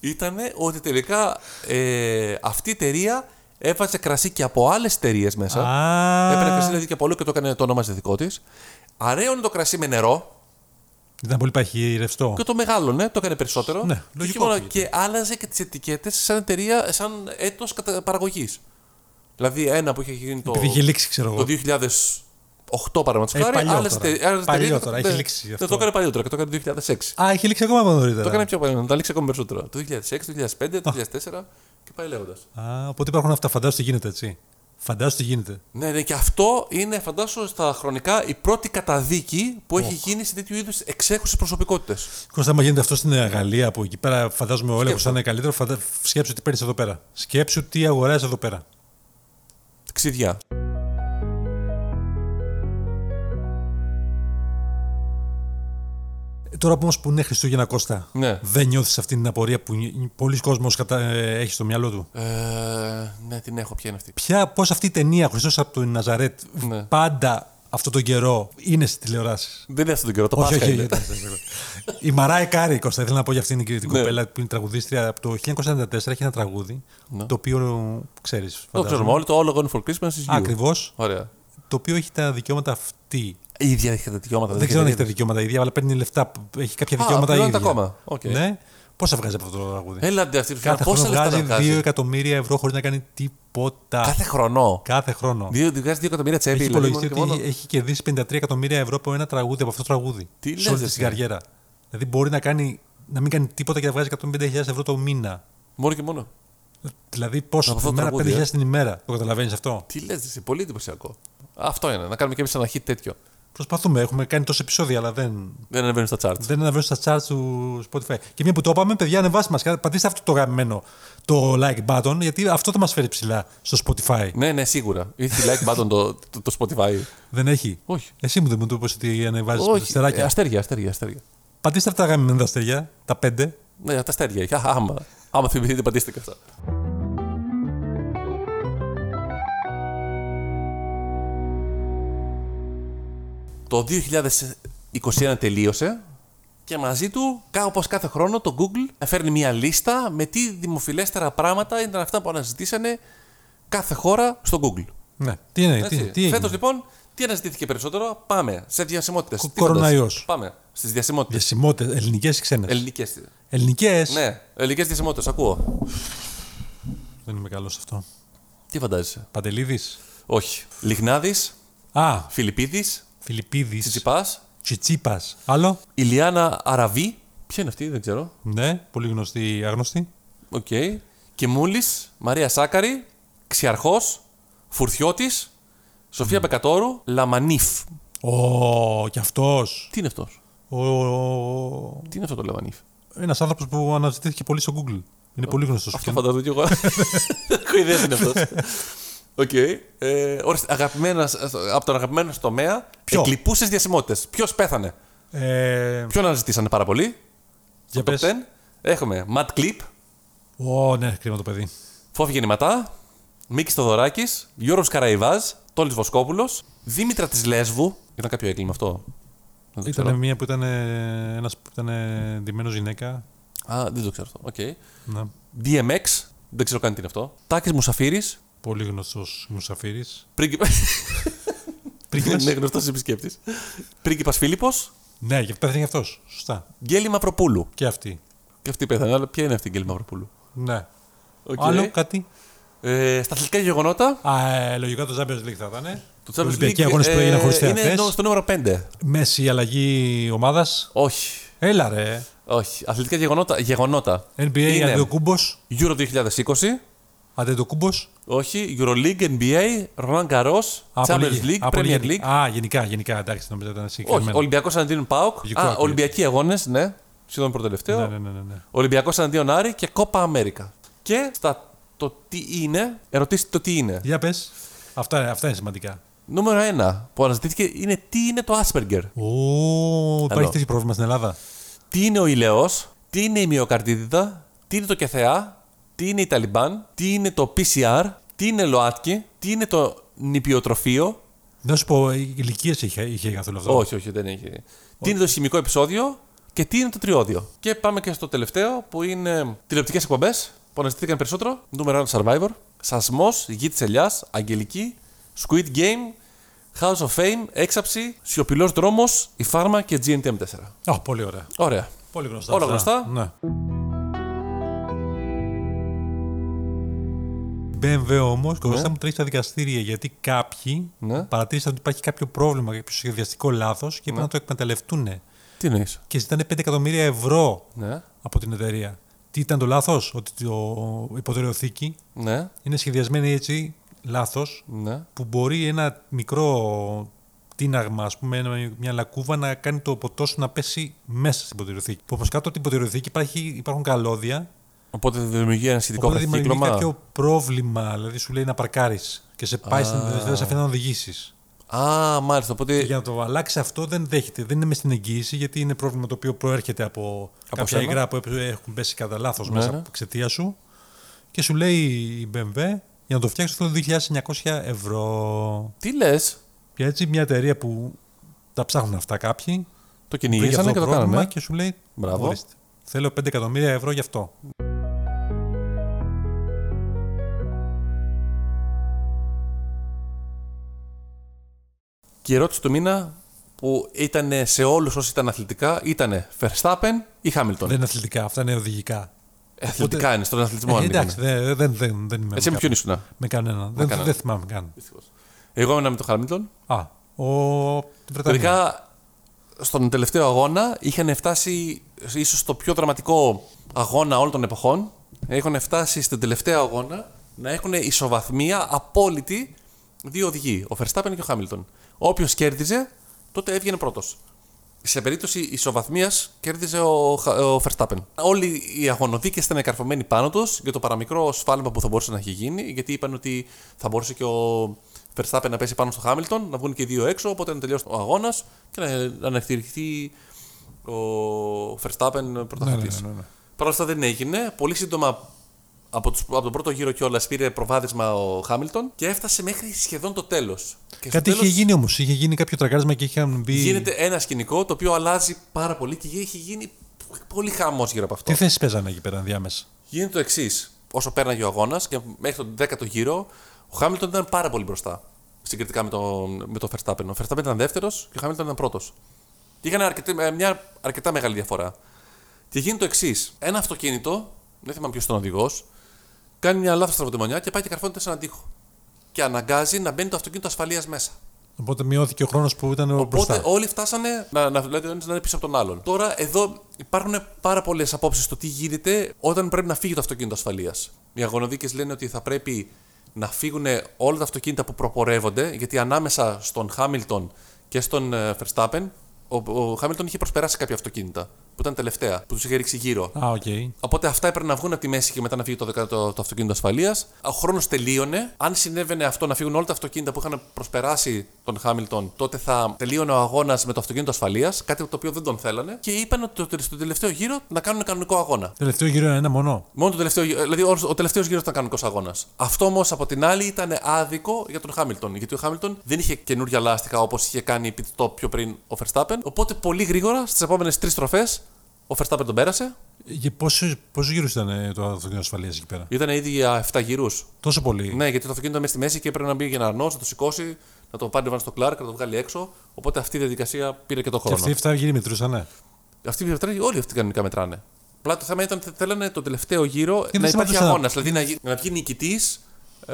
ήταν ότι τελικά ε, αυτή η εταιρεία έβαζε κρασί και από άλλες εταιρείες μέσα. Έπαιρνε κρασί Α, δηλαδή και από όλο και το έκανε το όνομα δικό της. Αραίωνε το κρασί με νερό ήταν πολύ παχύ ρευστό. και το μεγάλωνε, το έκανε περισσότερο. Ναι, και, λογικό μόνο- ακούγεται. και άλλαζε και τις ετικέτες σαν εταιρεία, σαν έτος παραγωγής. Δηλαδή ένα που είχε γίνει το, Επειδή είχε λήξει, ξέρω εγώ. το 2008 παραδείγματος Ε, χάρη. παλιό άλλες τώρα. εταιρείες- άλλες Παλιό εταιρείες τώρα, το- έχει ναι, λήξει ναι, αυτό. Το έκανε παλιότερο και το έκανε το 2006. Α, είχε λήξει ακόμα νωρίτερα. Το έκανε πιο παλιό, τα λήξει ακόμα περισσότερο. Το 2006, το 2005, το 2004 και πάει λέγοντας. Α, οπότε υπάρχουν αυτά. Φαντάζομαι τι γίνεται, έτσι. Φαντάζομαι τι γίνεται. Ναι, ναι, και αυτό είναι, φαντάσου, στα χρονικά η πρώτη καταδίκη που έχει γίνει σε τέτοιου είδους εξέχουσες προσωπικότητες. Κώστα, άμα γίνεται αυτό στην Γαλλία που εκεί πέρα φαντάζομαι ο έλεγχο Σκέψου. θα είναι καλύτερο, φαντα... σκέψου τι παίρνεις εδώ πέρα. Σκέψου τι αγοράζεις εδώ πέρα. Ξιδιά. Τώρα όμω που είναι Χριστούγεννα Κώστα, Ναι. δεν νιώθεις αυτή την απορία που πολλοί κόσμος κατα... ε, έχει στο μυαλό του; Ε, ναι, την έχω, ποια είναι αυτή; Ποια, πώς αυτή η ταινία, ο Χριστός από τον Ναζαρέτ, Ναι. πάντα αυτόν τον καιρό είναι στις τηλεοράσεις; Δεν είναι αυτόν τον καιρό, το όχι, Πάσχα όχι, είναι. όχι, όχι, όχι. Η Μαράη Κάρη, Κώστα, ήθελα να πω για αυτήν την την Ναι. κοπέλα που είναι τραγουδίστρια από το 1994 έχει ένα τραγούδι, Ναι. το οποίο ξέρεις. Το ξέρουμε όλοι, το All I Want for Christmas is You. Ακριβώς. Ωραία. Το οποίο έχει τα δικαιώματα αυτή. Η ίδια έχει τα δικαιώματα. Δεν ξέρω αν έχει τα έχει δικαιώματα ίδια, αλλά παίρνει λεφτά. Έχει κάποια Α, δικαιώματα πληρώνεται ίδια. ακόμα. Οκ. Ναι. Πόσα βγάζει από αυτό το τραγούδι; Έλα, ντε, αυτή Κάθε πόσα χρόνο λεφτά βγάζει να 2 εκατομμύρια ευρώ χωρίς να κάνει τίποτα. Κάθε χρόνο. Κάθε χρόνο. Δύο, βγάζει 2 εκατομμύρια τσέπη. Έχει δηλαδή, υπολογιστεί μόνο και ότι μόνο. έχει κερδίσει 53 εκατομμύρια ευρώ από ένα τραγούδι, από αυτό το τραγούδι. Τι σε όλη λες, τη την εσύ. καριέρα. Δηλαδή μπορεί να, κάνει, να μην κάνει τίποτα και να βγάζει 150.000 ευρώ το μήνα. Μόνο και μόνο. Δηλαδή πόσο Από αυτό την το μέρα, τραγούδι, 5.000 την ημέρα. Το καταλαβαίνεις αυτό; Τι λες, εσύ, πολύ εντυπωσιακό. Αυτό είναι, να κάνουμε και εμείς ένα hit τέτοιο. Προσπαθούμε, έχουμε κάνει τόσα επεισόδια, αλλά δεν, Δεν ανεβαίνουν στα charts. δεν αναβαίνουν στα charts του Spotify. Και μια που το είπαμε, παιδιά, ανεβάστε μας. Πατήστε αυτό το γαμμένο το like button, γιατί αυτό θα μας φέρει ψηλά στο Spotify. Ναι, ναι, σίγουρα. Έχει like button το, το, το Spotify. Δεν έχει; Όχι. Εσύ μου δεν μου το είπες ότι ανεβάζεις Όχι. αστεράκια. Ε, αστέρια, αστέρια, αστέρια. Πατήστε αυτά τα γαμμένα τα αστέρια, τα πέντε. Ναι, τα αστέρια. έχει. Άμα, άμα θυμηθείτε, πατήστε και αυτά. Το 2021 τελείωσε και μαζί του, όπως κάθε χρόνο, το Google φέρνει μια λίστα με τι δημοφιλέστερα πράγματα ήταν αυτά που αναζητήσανε κάθε χώρα στο Google. Ναι. Τι είναι, Έτσι. τι, τι έγινε; Φέτος λοιπόν, τι αναζητήθηκε περισσότερο, πάμε σε διασημότητες. Κο- Τι φαντάζεσαι; κοροναϊός. Πάμε στις διασημότητες. Διασημότητες, ελληνικές ή ξένες; Ελληνικές. Ελληνικές; Ναι, ελληνικές διασημότητες, ακούω. Δεν είμαι καλός σε αυτό. Τι φαντάζεσαι; Παντελίδη. Όχι. Λιγνάδης, Α, Φιλιππίδης, Φιλιππίδης. Τσιτσιπάς, Τσιτσιπάς. Άλλο. Ηλιάνα Αραβή. Ποια είναι αυτή, δεν ξέρω. Ναι, πολύ γνωστή, άγνωστη. Οκ. Και Μούλης, Μαρία Σάκκαρη, Ξιαρχός, Φουρτιώτης, Σοφία Μπεκατόρου, Λαμανίφ. Ω, κι αυτός. Τι είναι αυτός; Ο... Τι είναι αυτό το Λαμανίφ; Ένας άνθρωπος που αναζητήθηκε πολύ στο Google. Είναι πολύ γνωστός. Αυτό φαντάζομαι κι εγώ. (laughs) Έχω ιδέα τι είναι αυτός. Οκ. Ε, ορίστε, αγαπημένας- από τον αγαπημένο τομέα, Ποιο; εκλιπούσες διασημότητες. Ποιος πέθανε; Ε, Ποιον αναζητήσανε πάρα πολύ; για Στο top πες. 10 έχουμε Mad Clip, Ω, ναι, κρίμα το παιδί. Φόφη Γεννηματά, Μίκης Θεοδωράκης, Γιώργος Καραϊβάζ, Τόλης Βοσκόπουλος, Δήμητρα της Λέσβου. Ήταν κάποιο έγκλημα αυτό; Δεν το Ήταν ξέρω. μία που ήταν ένας που ήταν ντυμένος γυναίκα. Α, δεν το ξέρω αυτό. Οκ. Ναι. DMX, δεν ξέρω καν τι είναι αυτό. Τάκης Μουσαφίρης, Πολύ γνωστός Μουσαφίρης. πρίγκιπας. Πρίγκιπας. ναι, γνωστός επισκέπτης. Πρίγκιπας Φίλιππος, Ναι, γι' αυτό πέθανε αυτός. Σωστά. Γκέλη Μαυροπούλου. Και αυτή. Και αυτή πέθανε, αλλά ποια είναι αυτή η Γκέλη Μαυροπούλου; Ναι. Οκ. Άλλο κάτι; Ε, στα αθλητικά γεγονότα, Α, ε, λογικά το Champions League θα ήταν. το Οι Champions Ολυμπιακοί League, αγώνες που έγιναν χωρίς ε, είναι θεατές. νο- στο νούμερο 5. Μέση αλλαγή ομάδας. Όχι. Έλα ρε. Όχι. Αθλητικά γεγονότα. γεγονότα. NBA Είναι Αντιοκούμπο. Euro 2020. Αντιοκούμπο. Όχι. Euroleague, NBA, Roland Garros, Champions League, Premier League. Α, γενικά, γενικά. Εντάξει, νομίζω ήταν Όχι. συγκεκριμένο. Ολυμπιακός εναντίον Πάοκ. Λογικό Α, ακούγεται. Ολυμπιακοί αγώνες, ναι. Σχεδόν προτελευταίο. Ναι, ναι, ναι, ναι, ναι. Ολυμπιακός εναντίον Άρη και Κόπα Αμέρικα. Και στα το τι είναι, ερωτήστε το τι είναι. Για πες. Αυτά, αυτά είναι σημαντικά. Νούμερο 1 που αναζητήθηκε είναι τι είναι το Asperger. Ω, υπάρχει τέτοιο πρόβλημα στην Ελλάδα. Τι είναι ο ηλαιό, τι είναι η μυοκαρτίδιδα, τι είναι το κεθεά, τι είναι η Ταλιμπάν, τι είναι το PCR, τι είναι ΛΟΑΤΚΙ, τι είναι το νηπιοτροφείο. Να σου πω, ηλικίες είχε, είχε καθόλου αυτό; Όχι, όχι, δεν έχει. Τι είναι το χημικό επεισόδιο και τι είναι το τριώδιο. Και πάμε και στο τελευταίο που είναι τηλεοπτικές εκπομπές που αναζητήθηκαν περισσότερο. Νούμερο 1 Survivor, Σασμός, Γη της Ελιάς, Αγγελική, Squid Game, House of Fame, Έξαψη, Σιωπηλός Δρόμος, Η Φάρμα και GNTM4. Α, πολύ ωραία. Ωραία. Πολύ γνωστά. Όλα αυτά. γνωστά. Ναι. BMW όμως, και Ναι. μου τρέχει στα δικαστήρια γιατί κάποιοι Ναι. παρατήρησαν ότι υπάρχει κάποιο πρόβλημα, κάποιο σχεδιαστικό λάθος και είπαν να το εκμεταλλευτούν. Τι εννοείς; Και ζητάνε 5 εκατομμύρια ευρώ Ναι. από την εταιρεία. Τι ήταν το λάθος, ότι το υποδερεοθήκη Ναι. είναι σχεδιασμένη έτσι λάθος Ναι. που μπορεί ένα μικρό τίναγμα, ας πούμε, ένα- μια λακκούβα να κάνει το ποτό σου να πέσει μέσα στην ποτηριοθήκη. Που όπως κάτω από την ποτηριοθήκη υπάρχει, υπάρχουν καλώδια, Οπότε δημιουργεί ένα σχετικό οπότε δημιουργεί βραχικύκλωμα. κάποιο πρόβλημα, δηλαδή σου λέει να παρκάρεις και σε πάει στην δεν σε αφήνει να οδηγήσεις. Α, μάλιστα. Οπότε. Για να το αλλάξει αυτό δεν δέχεται, δεν είναι μες στην εγγύηση γιατί είναι πρόβλημα το οποίο προέρχεται από, κάποια σένα. υγρά που έχουν πέσει κατά λάθος Ναι, μέσα ναι. από εξαιτία σου και σου λέει η BMW για να το φτιάξεις θέλω 2.900 ευρώ. Τι λες; Και έτσι μια εταιρεία που τα ψάχνουν αυτά κάποιοι. Το βρήκε κυνηγήσανε αυτό και το πρόβλημα κάνανε. Και σου λέει: Μπράβο. ορίστε, Θέλω 5 εκατομμύρια ευρώ γι' αυτό. Η ερώτηση του μήνα που ήταν σε όλους όσοι ήταν αθλητικά ήταν Verstappen ή Hamilton; Δεν είναι αθλητικά, αυτά είναι οδηγικά. Ε, αθλητικά είναι, στον αθλητισμό Ε, αν εντάξει, μιλάμε. δεν, δεν, δεν, δεν είμαι Εσύ με με, ποιον ήσουν. με κανέναν. Δεν, κανέναν. δεν θυμάμαι καν. Εγώ ήμουν με τον Χάμιλτον. Α, ο... την Βρετανία. Τελικά στον τελευταίο αγώνα είχαν φτάσει ίσως στο πιο δραματικό αγώνα όλων των εποχών. Έχουν φτάσει στον τελευταίο αγώνα να έχουν ισοβαθμία απόλυτη δύο οδηγοί, ο Verstappen και ο Χάμιλτον. Όποιος κέρδιζε, τότε έβγαινε πρώτος. Σε περίπτωση ισοβαθμίας κέρδιζε ο, Χα- ο Verstappen. Όλοι οι αγωνοδίκες ήταν καρφωμένοι πάνω τους για το παραμικρό σφάλμα που θα μπορούσε να έχει γίνει, γιατί είπαν ότι θα μπορούσε και ο Verstappen να πέσει πάνω στο Χάμιλτον, να βγουν και οι δύο έξω, οπότε να τελειώσει ο αγώνας και να, να ανακτηριχθεί ο Verstappen πρωταθλητής. ναι, ναι, ναι. Παρ' όλα αυτά δεν έγινε. Πολύ σύντομα από, τους, από τον πρώτο γύρο κιόλας πήρε προβάδισμα ο Χάμιλτον και έφτασε μέχρι σχεδόν το τέλος. Κάτι είχε γίνει όμως. Είχε γίνει κάποιο τρακάρισμα και είχαν μπει. Γίνεται ένα σκηνικό το οποίο αλλάζει πάρα πολύ και έχει γίνει πολύ χαμός γύρω από αυτό. Τι θέσεις παίζανε εκεί πέρα διάμεσα. Γίνεται το εξής. Όσο πέρναγε ο αγώνας και μέχρι τον 10ο γύρο, ο Χάμιλτον ήταν πάρα πολύ μπροστά συγκριτικά με τον με το Verstappen. Ο Verstappen ήταν δεύτερος και ο Χάμιλτον ήταν πρώτος. Και είχαν αρκετή- ε, μια αρκετά μεγάλη διαφορά. Και γίνεται το εξής. Ένα αυτοκίνητο, δεν θυμάμαι ποιος ήταν ο οδηγός, κάνει μια λάθος στραβοτεμονιά και πάει και καρφώνεται σε έναν τοίχο. Και αναγκάζει να μπαίνει το αυτοκίνητο ασφαλείας μέσα. Οπότε μειώθηκε ο χρόνος που ήταν Οπότε μπροστά. όλοι φτάσανε να, να, δηλαδή, ο ένας να είναι πίσω από τον άλλον. Τώρα εδώ υπάρχουν πάρα πολλές απόψεις στο τι γίνεται όταν πρέπει να φύγει το αυτοκίνητο ασφαλείας. Οι αγωνοδίκες λένε ότι θα πρέπει να φύγουν όλα τα αυτοκίνητα που προπορεύονται, γιατί ανάμεσα στον Χάμιλτον και στον ε, Verstappen, ο, ο Χάμιλτον είχε προσπεράσει κάποια αυτοκίνητα που ήταν τελευταία, που τους είχε ρίξει γύρω. Α, οκ. Οπότε αυτά έπρεπε να βγουν από τη μέση και μετά να φύγει το, δεκα- το, το αυτοκίνητο ασφαλείας. Ο χρόνος τελείωνε. Αν συνέβαινε αυτό να φύγουν όλα τα αυτοκίνητα που είχαν προσπεράσει τον Χάμιλτον, τότε θα τελείωνε ο αγώνας με το αυτοκίνητο ασφαλείας. Κάτι το οποίο δεν τον θέλανε. Και είπαν ότι το- στο τελευταίο γύρο να κάνουν κανονικό αγώνα. Τελευταίο γύρο είναι ένα μονό. Μόνο το τελευταίο, γύρο- δηλαδή ο, ο τελευταίος γύρος ήταν κανονικός αγώνας. Αυτό όμως από την άλλη ήταν άδικο για τον Χάμιλτον. Γιατί ο Χάμιλτον δεν είχε καινούργια λάστιχα όπως είχε κάνει pit stop πιο πριν ο Verstappen. Οπότε πολύ γρήγορα στις επόμενες τρεις στροφές ο Verstappen τον πέρασε; Για πόσους γύρους ήταν ε, το αυτοκίνητο ασφαλείας εκεί πέρα; Ήταν ήδη για 7 γύρους. Τόσο πολύ. Ναι, γιατί το αυτοκίνητο ήταν μέσα στη μέση και έπρεπε να μπει για να αρνώσει, να το σηκώσει, να το πάρει στο Κλάρκ, να το βγάλει έξω. Οπότε αυτή η διαδικασία πήρε και το Και χρόνο. αυτοί οι 7 γύροι μετρούσαν. Αυτοί οι μετράνε, όλοι αυτοί κανονικά μετράνε. Απλά το θέμα ήταν ότι θέλανε το τελευταίο γύρο δεν να υπάρχει σταματούσαν. αγώνας. Δηλαδή να, γι- να βγει νικητής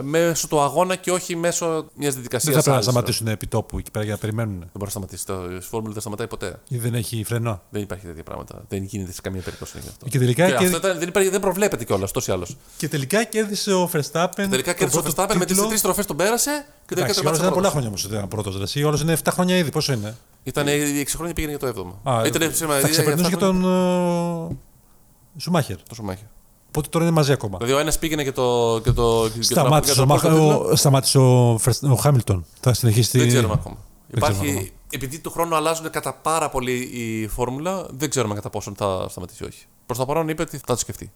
μέσω του αγώνα και όχι μέσω μιας διαδικασίας. Δεν θα πρέπει να σταματήσουν επί τόπου εκεί πέρα για να περιμένουν. Δεν μπορεί να σταματήσει. Το η Φόρμουλα δεν σταματάει ποτέ. Ή δεν έχει φρενό. Δεν υπάρχει τέτοια πράγματα. Δεν γίνεται σε καμία περίπτωση γι' αυτό. Και τελικά, Και και... αυτό ήταν- δεν, υπάρχει, δεν προβλέπεται κιόλας, τόσο ή άλλω. και τελικά κέρδισε ο Verstappen. Τελικά τον κέρδισε ο πρώτο Verstappen με τις τίτλο. τρεις στροφέ τον πέρασε και τελικά Εντάξει, ο τερμάτισε άλλος ήταν πολλά πρώτος. χρόνια όμως ότι ήταν πρώτο. Ο άλλο είναι 7 χρόνια ήδη. Πόσο είναι; Ήταν 6 χρόνια πήγαινε για το 7ο. Α, Ήταν, σήμερα, θα για- ξεπερνούσε για και αυτά τον. ε, Σουμάχερ. Το Σουμάχερ. Οπότε τώρα είναι μαζί ακόμα. Δηλαδή ο ένας πήγαινε και το. Και το και Σταμάτησε, το- ο, και το Μαχ- πρώτο τίτλο. ο, σταμάτησε ο, Φερς- ο Χάμιλτον. Θα συνεχίσει. τη- Δεν ξέρουμε ακόμα. Δεν ξέρουμε Υπάρχει, ακόμα. επειδή του χρόνου αλλάζουν κατά πάρα πολύ η φόρμουλα, δεν ξέρουμε κατά πόσον θα σταματήσει ή όχι. Προς το παρόν είπε ότι θα το σκεφτεί.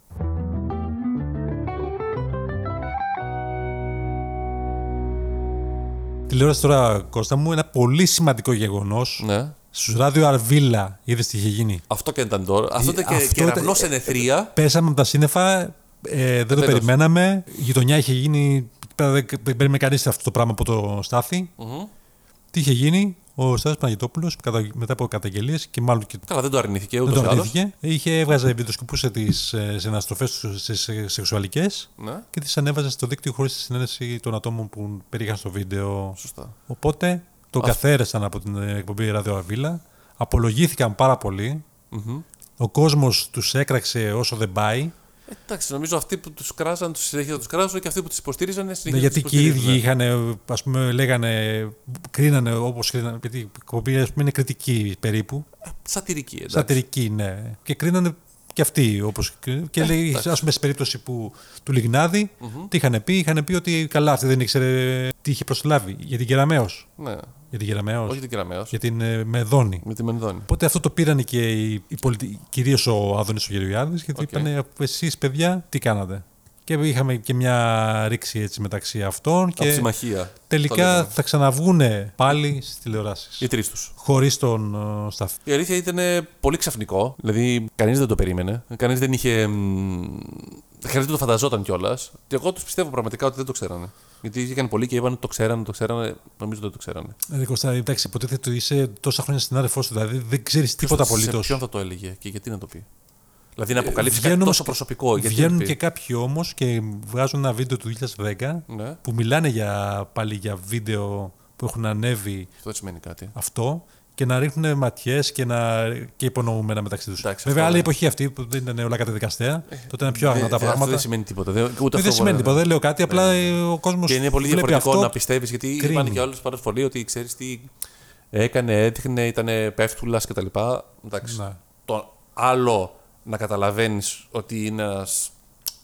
Τηλεόραση τώρα, Κώστα μου, ένα πολύ σημαντικό γεγονός. Ναι. Στους ράδιο Αρβίλα, είδες τι είχε γίνει; Αυτό και ήταν τώρα. Αυτό ήταν και, αυτό και ήταν- ραυνό σε νεθρία. Πέσαμε από τα σύννεφα, ε, δεν το Τέλος. περιμέναμε. Η γειτονιά είχε γίνει. εκεί πέρα Δεν δεν περίμενε κανείς αυτό το πράγμα από το σταθη Μμμ. Τι είχε γίνει, ο Στάθης Παναγιτόπουλο μετά από καταγγελίες και μάλλον και Καλά, δεν το αρνήθηκε δεν ούτως το ή άλλως. αρνήθηκε. Είχε έβγαζε, βιντεοσκοπούσε τις συναστροφέ του στι σεξουαλικές Ναι, και τις ανέβαζε στο δίκτυο χωρίς τη συνένεση των ατόμων που περίγαν στο βίντεο. σωστά. Οπότε τον καθαίρεσαν από την ε, εκπομπή Ράδιο Αβίλα. Απολογήθηκαν πάρα πολύ. Μμμ. Ο κόσμος τους έκραξε όσο δεν πάει. Ε, Εντάξει, νομίζω αυτοί που τους κράζαν, τους συνέχεια τους κράζουν και αυτοί που του υποστήριζαν Ναι, συνέχεια γιατί τους και οι ίδιοι υποστηρίζουν. είχαν, ας πούμε, λέγανε, κρίνανε όπως κρίνανε, γιατί η εκπομπή ας πούμε, είναι κριτική περίπου, Σατυρική, εντάξει. σατυρική, ναι. Και κρίνανε και αυτοί όπως κρίνανε. Και λέει, εντάξει. ας πούμε, στην περίπτωση που, του Λιγνάδη τι είχαν πει, είχαν πει ότι καλά, αυτή δεν ήξερε τι είχε προσλάβει. Για την Κεραμέως. Ναι. Για την Κεραμέως. Όχι την Κεραμέως. Για την ε, Μενδώνη. Με τη Μενδώνη. Οπότε αυτό το πήραν και οι, οι πολιτι... κυρίως ο Άδωνης ο Γεωργιάδης γιατί Οκ. είπανε εσείς παιδιά τι κάνατε; Και είχαμε και μια ρήξη έτσι μεταξύ αυτών Από και συμμαχία. το τελικά λέγαμε. θα ξαναβγούν πάλι στις τηλεοράσεις. Οι τρεις τους. Χωρίς τον ε, Σταθ. Η αλήθεια ήταν πολύ ξαφνικό. Δηλαδή, κανείς δεν το περίμενε. Κανείς δεν είχε μ, Χρειάζεται το φανταζόταν κιόλας. Και εγώ τους πιστεύω πραγματικά ότι δεν το ξέρανε. Γιατί βγήκαν πολλοί και είπαν ότι το ξέρανε, το ξέρανε. Νομίζω ότι δεν το ξέρανε. Ε, Κώστα, εντάξει, υποτίθεται ότι είσαι τόσα χρόνια συνάδελφό σου, δηλαδή δεν ξέρεις τίποτα Σε απολύτως. ποιον θα το έλεγε και γιατί να το πει; Δηλαδή να αποκαλύψει κάτι βγαίνουν τόσο όμως- προσωπικό. Γιατί Βγαίνουν να το και πει. κάποιοι όμως και βγάζουν ένα βίντεο του 2010 Ναι, που μιλάνε για, πάλι για βίντεο που έχουν ανέβει αυτό δεν σημαίνει κάτι. αυτό και να ρίχνουν ματιές και, να... και υπονοούμενα μεταξύ τους. Εντάξει, Βέβαια, αυτό άλλη ναι. εποχή αυτή που δεν ήταν όλα καταδικαστέα, τότε ήταν πιο άγνα Δεν- τα δεν- Αυτό πράγματα. δεν σημαίνει τίποτα. Δεν, ούτε δεν αυτό σημαίνει μπορεί- τίποτα, δεν λέω κάτι, απλά ε, ο κόσμος. Και είναι πολύ διαφορετικό να πιστεύεις, γιατί κρίνει. είπαν και όλε τι φορέ ότι ξέρεις τι έκανε, έδειχνε, ήταν πέφτουλας κτλ. Εντάξει. Ναι. Το άλλο να καταλαβαίνεις ότι είναι ένας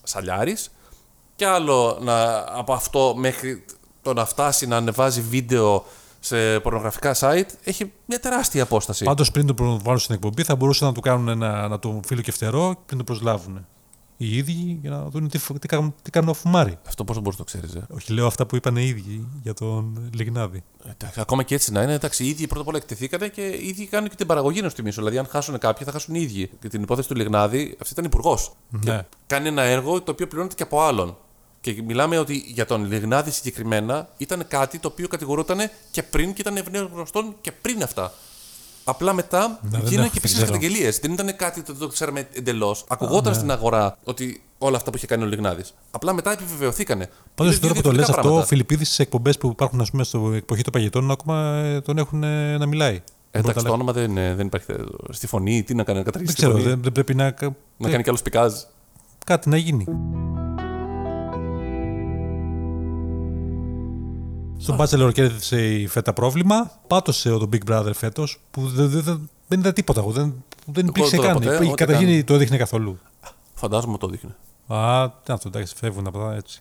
σαλιάρης, και άλλο να, από αυτό μέχρι το να φτάσει να ανεβάζει βίντεο σε πορνογραφικά site έχει μια τεράστια απόσταση. Πάντως πριν το προβάλλουν στην εκπομπή θα μπορούσαν να του κάνουν ένα, να το φύλλο και φτερό πριν το προσλάβουν. Οι ίδιοι για να δουν τι, τι, κάνουν- τι κάνουν ο Φουμάρι. Αυτό πώς μπορεί να το ξέρεις. Ε; Όχι, λέω αυτά που είπαν οι ίδιοι για τον Λιγνάδη. Εντάξει, ακόμα και έτσι να είναι, εντάξει, οι ίδιοι πρώτα απ' όλα εκτεθήκανε και οι ίδιοι κάνουν και την παραγωγή να τιμήσουν. Δηλαδή, αν χάσουν κάποιοι, θα χάσουν οι ίδιοι. Και την υπόθεση του Λιγνάδη, αυτή ήταν υπουργός. Ναι. Κάνει ένα έργο το οποίο πληρώνεται και από άλλον. Και μιλάμε ότι για τον Λιγνάδη συγκεκριμένα ήταν κάτι το οποίο κατηγορούταν και πριν και ήταν ευνέω γνωστόν και πριν αυτά. Απλά μετά δεν γίνανε έχω, και δεν επίση ξέρω. καταγγελίες. Δεν ήταν κάτι το, το ξέραμε εντελώς. Ακουγόταν στην αγορά ότι όλα αυτά που είχε κάνει ο Λιγνάδης. Απλά μετά επιβεβαιωθήκανε. Πάντως Είναι τώρα δύο που το λες διαφορετικά αυτό, ο πράγματα. Φιλιππίδης στις εκπομπές που υπάρχουν ας πούμε, στο εκποχή των παγετών, ακόμα ε, τον έχουν ε, να μιλάει. Εντάξει, Μπορεί το να- όνομα δεν, είναι- δεν υπάρχει. Στη φωνή, τι να κάνει, να Δεν καταργήσει τη ξέρω, φωνή. δεν, δεν πρέπει να. Να κάνει κι άλλο πικάζ. Κάτι να γίνει. Στον Bachelor κέρδισε η φέτα πρόβλημα. Πάτωσε ο το Big Brother φέτος που δεν, δεν, δεν, δεν είδα τίποτα. Εγώ. Δεν, δεν υπήρξε το είδα καν. ποτέ, Είχε- ούτε Καταρχήν καν. το έδειχνε καθόλου. Φαντάζομαι το δείχνει. Α, τι είναι αυτό, εντάξει, φεύγουν από τα έτσι.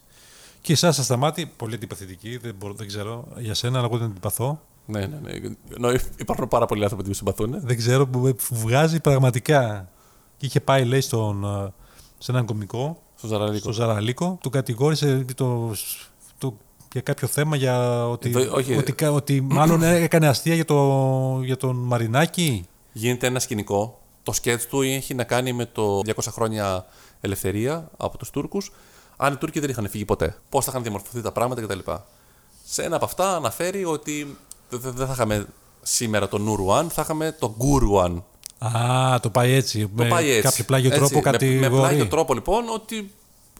Και η Σάσα Σταμάτη, πολύ αντιπαθητική, δεν, μπορώ, δεν ξέρω για σένα, αλλά εγώ δεν αντιπαθώ. Ναι, ναι, ναι. Ενώ υπάρχουν πάρα πολλοί άνθρωποι που τη συμπαθούν. Δεν ξέρω, που με βγάζει πραγματικά. Και είχε πάει, λέει, στον, ε, σε έναν κομικό, Στο Ζαραλίκο. στο Ζαραλίκο, του κατηγόρησε το, το, για κάποιο θέμα για ότι, Εδώ, όχι. ότι, κα- ότι μάλλον έκανε αστεία για, το, για τον Μαρινάκη. Γίνεται ένα σκηνικό. Το σκέτς του έχει να κάνει με το 200 χρόνια ελευθερία από τους Τούρκους. Αν οι Τούρκοι δεν είχαν φύγει ποτέ. Πώς θα είχαν διαμορφωθεί τα πράγματα κτλ. Σε ένα από αυτά αναφέρει ότι δεν δεν θα είχαμε σήμερα τον Νουρουάν, θα είχαμε τον Γκουρουάν. Α, το πάει έτσι. Το με πάει έτσι. κάποιο πλάγιο Έτσι, τρόπο με- κατηγορεί. Με, πλάγιο τρόπο λοιπόν ότι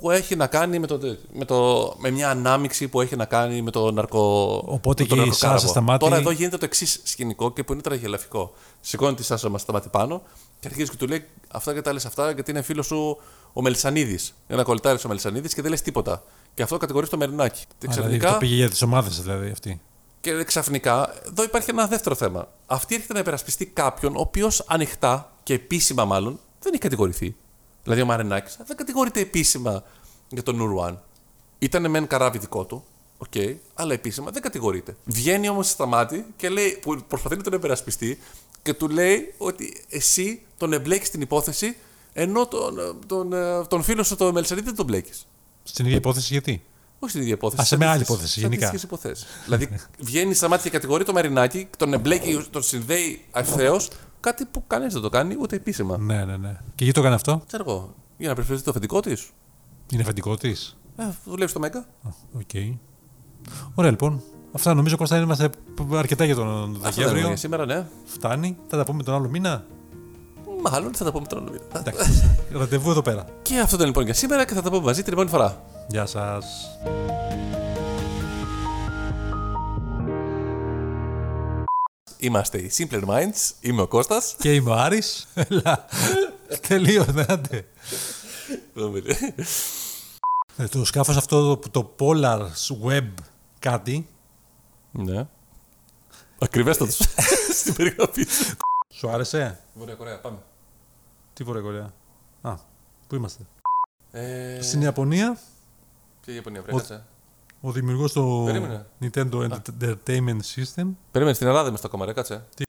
που έχει να κάνει με, το, με, το, με μια ανάμειξη που έχει να κάνει με το ναρκο. Οπότε με το και η ναρκοκάραβο. Σάσα Σταμάτη- Τώρα εδώ γίνεται το εξής σκηνικό και που είναι τραγελαφικό. Σηκώνεται η Σάσα μας Σταμάτη πάνω και αρχίζει και του λέει αυτά και τα λες αυτά γιατί είναι φίλος σου ο Μελισανίδης. Ένα κολλητάρι ο Μελισανίδης και δεν λες τίποτα. Και αυτό κατηγορείς το Μαρινάκη. Και Α, δηλαδή ξαφνικά το πήγε για τις ομάδες δηλαδή αυτή. και ξαφνικά, εδώ υπάρχει ένα δεύτερο θέμα. Αυτή έρχεται να υπερασπιστεί κάποιον ο οποίος ανοιχτά και επίσημα μάλλον δεν έχει κατηγορηθεί. Δηλαδή ο Μαρινάκης δεν κατηγορείται επίσημα για τον Noor One. Ήταν μεν καράβι δικό του, οκ, αλλά επίσημα δεν κατηγορείται. Βγαίνει όμως Σταμάτη και λέει, που προσπαθεί να τον υπερασπιστεί και του λέει ότι εσύ τον εμπλέκεις στην υπόθεση ενώ τον, τον, τον, τον φίλο σου τον Μελισανίδη δεν τον μπλέκεις. Στην ίδια υπόθεση γιατί; Όχι στην ίδια υπόθεση. Α, σε μια άλλη αντίστοιχες- υπόθεση, σε γενικά. αντίστοιχες υποθέσεις. δηλαδή βγαίνει Σταμάτη και κατηγορεί το Μαρινάκη, τον εμπλέκει, τον συνδέει ευθέως. Κάτι που κανείς δεν το κάνει, ούτε επίσημα. Ναι, ναι, ναι. Και γιατί το έκανε αυτό, Ξέρω εγώ, για να περιφερθεί το αφεντικό της. Είναι αφεντικό της; Ε, δουλεύει στο Mega. OK. Ωραία λοιπόν. Αυτά νομίζω Κώστα είμαστε αρκετά για τον Αυτό δεν Δεκέμβριο. είναι σήμερα, ναι. Φτάνει. Θα τα πούμε τον άλλο μήνα. Μάλλον θα τα πούμε τον άλλο μήνα. Εντάξει. Ραντεβού εδώ πέρα. Και αυτό ήταν λοιπόν για σήμερα και θα τα πούμε μαζί την επόμενη φορά. Γεια σας. Είμαστε οι Simpler Minds. Είμαι ο Κώστας. Και είμαι ο Άρης. Έλα. Τελείωνε, άντε. Ε, Το σκάφος αυτό, το- το Polar's Web κάτι, ναι. Ακριβέστατος (laughs) στην περιγραφή σου. σου άρεσε; Ωραία, ωραία, πάμε. Τι Βόρεια Κορέα; Α, πού είμαστε; Ε, Στην Ιαπωνία, Ποια Ιαπωνία, βρέκατσε. Ο δημιουργός του Περίμενε. Nintendo Entertainment System Περίμενε, στην Ελλάδα είμαστε ακόμα, ρε, κάτσε. Τι;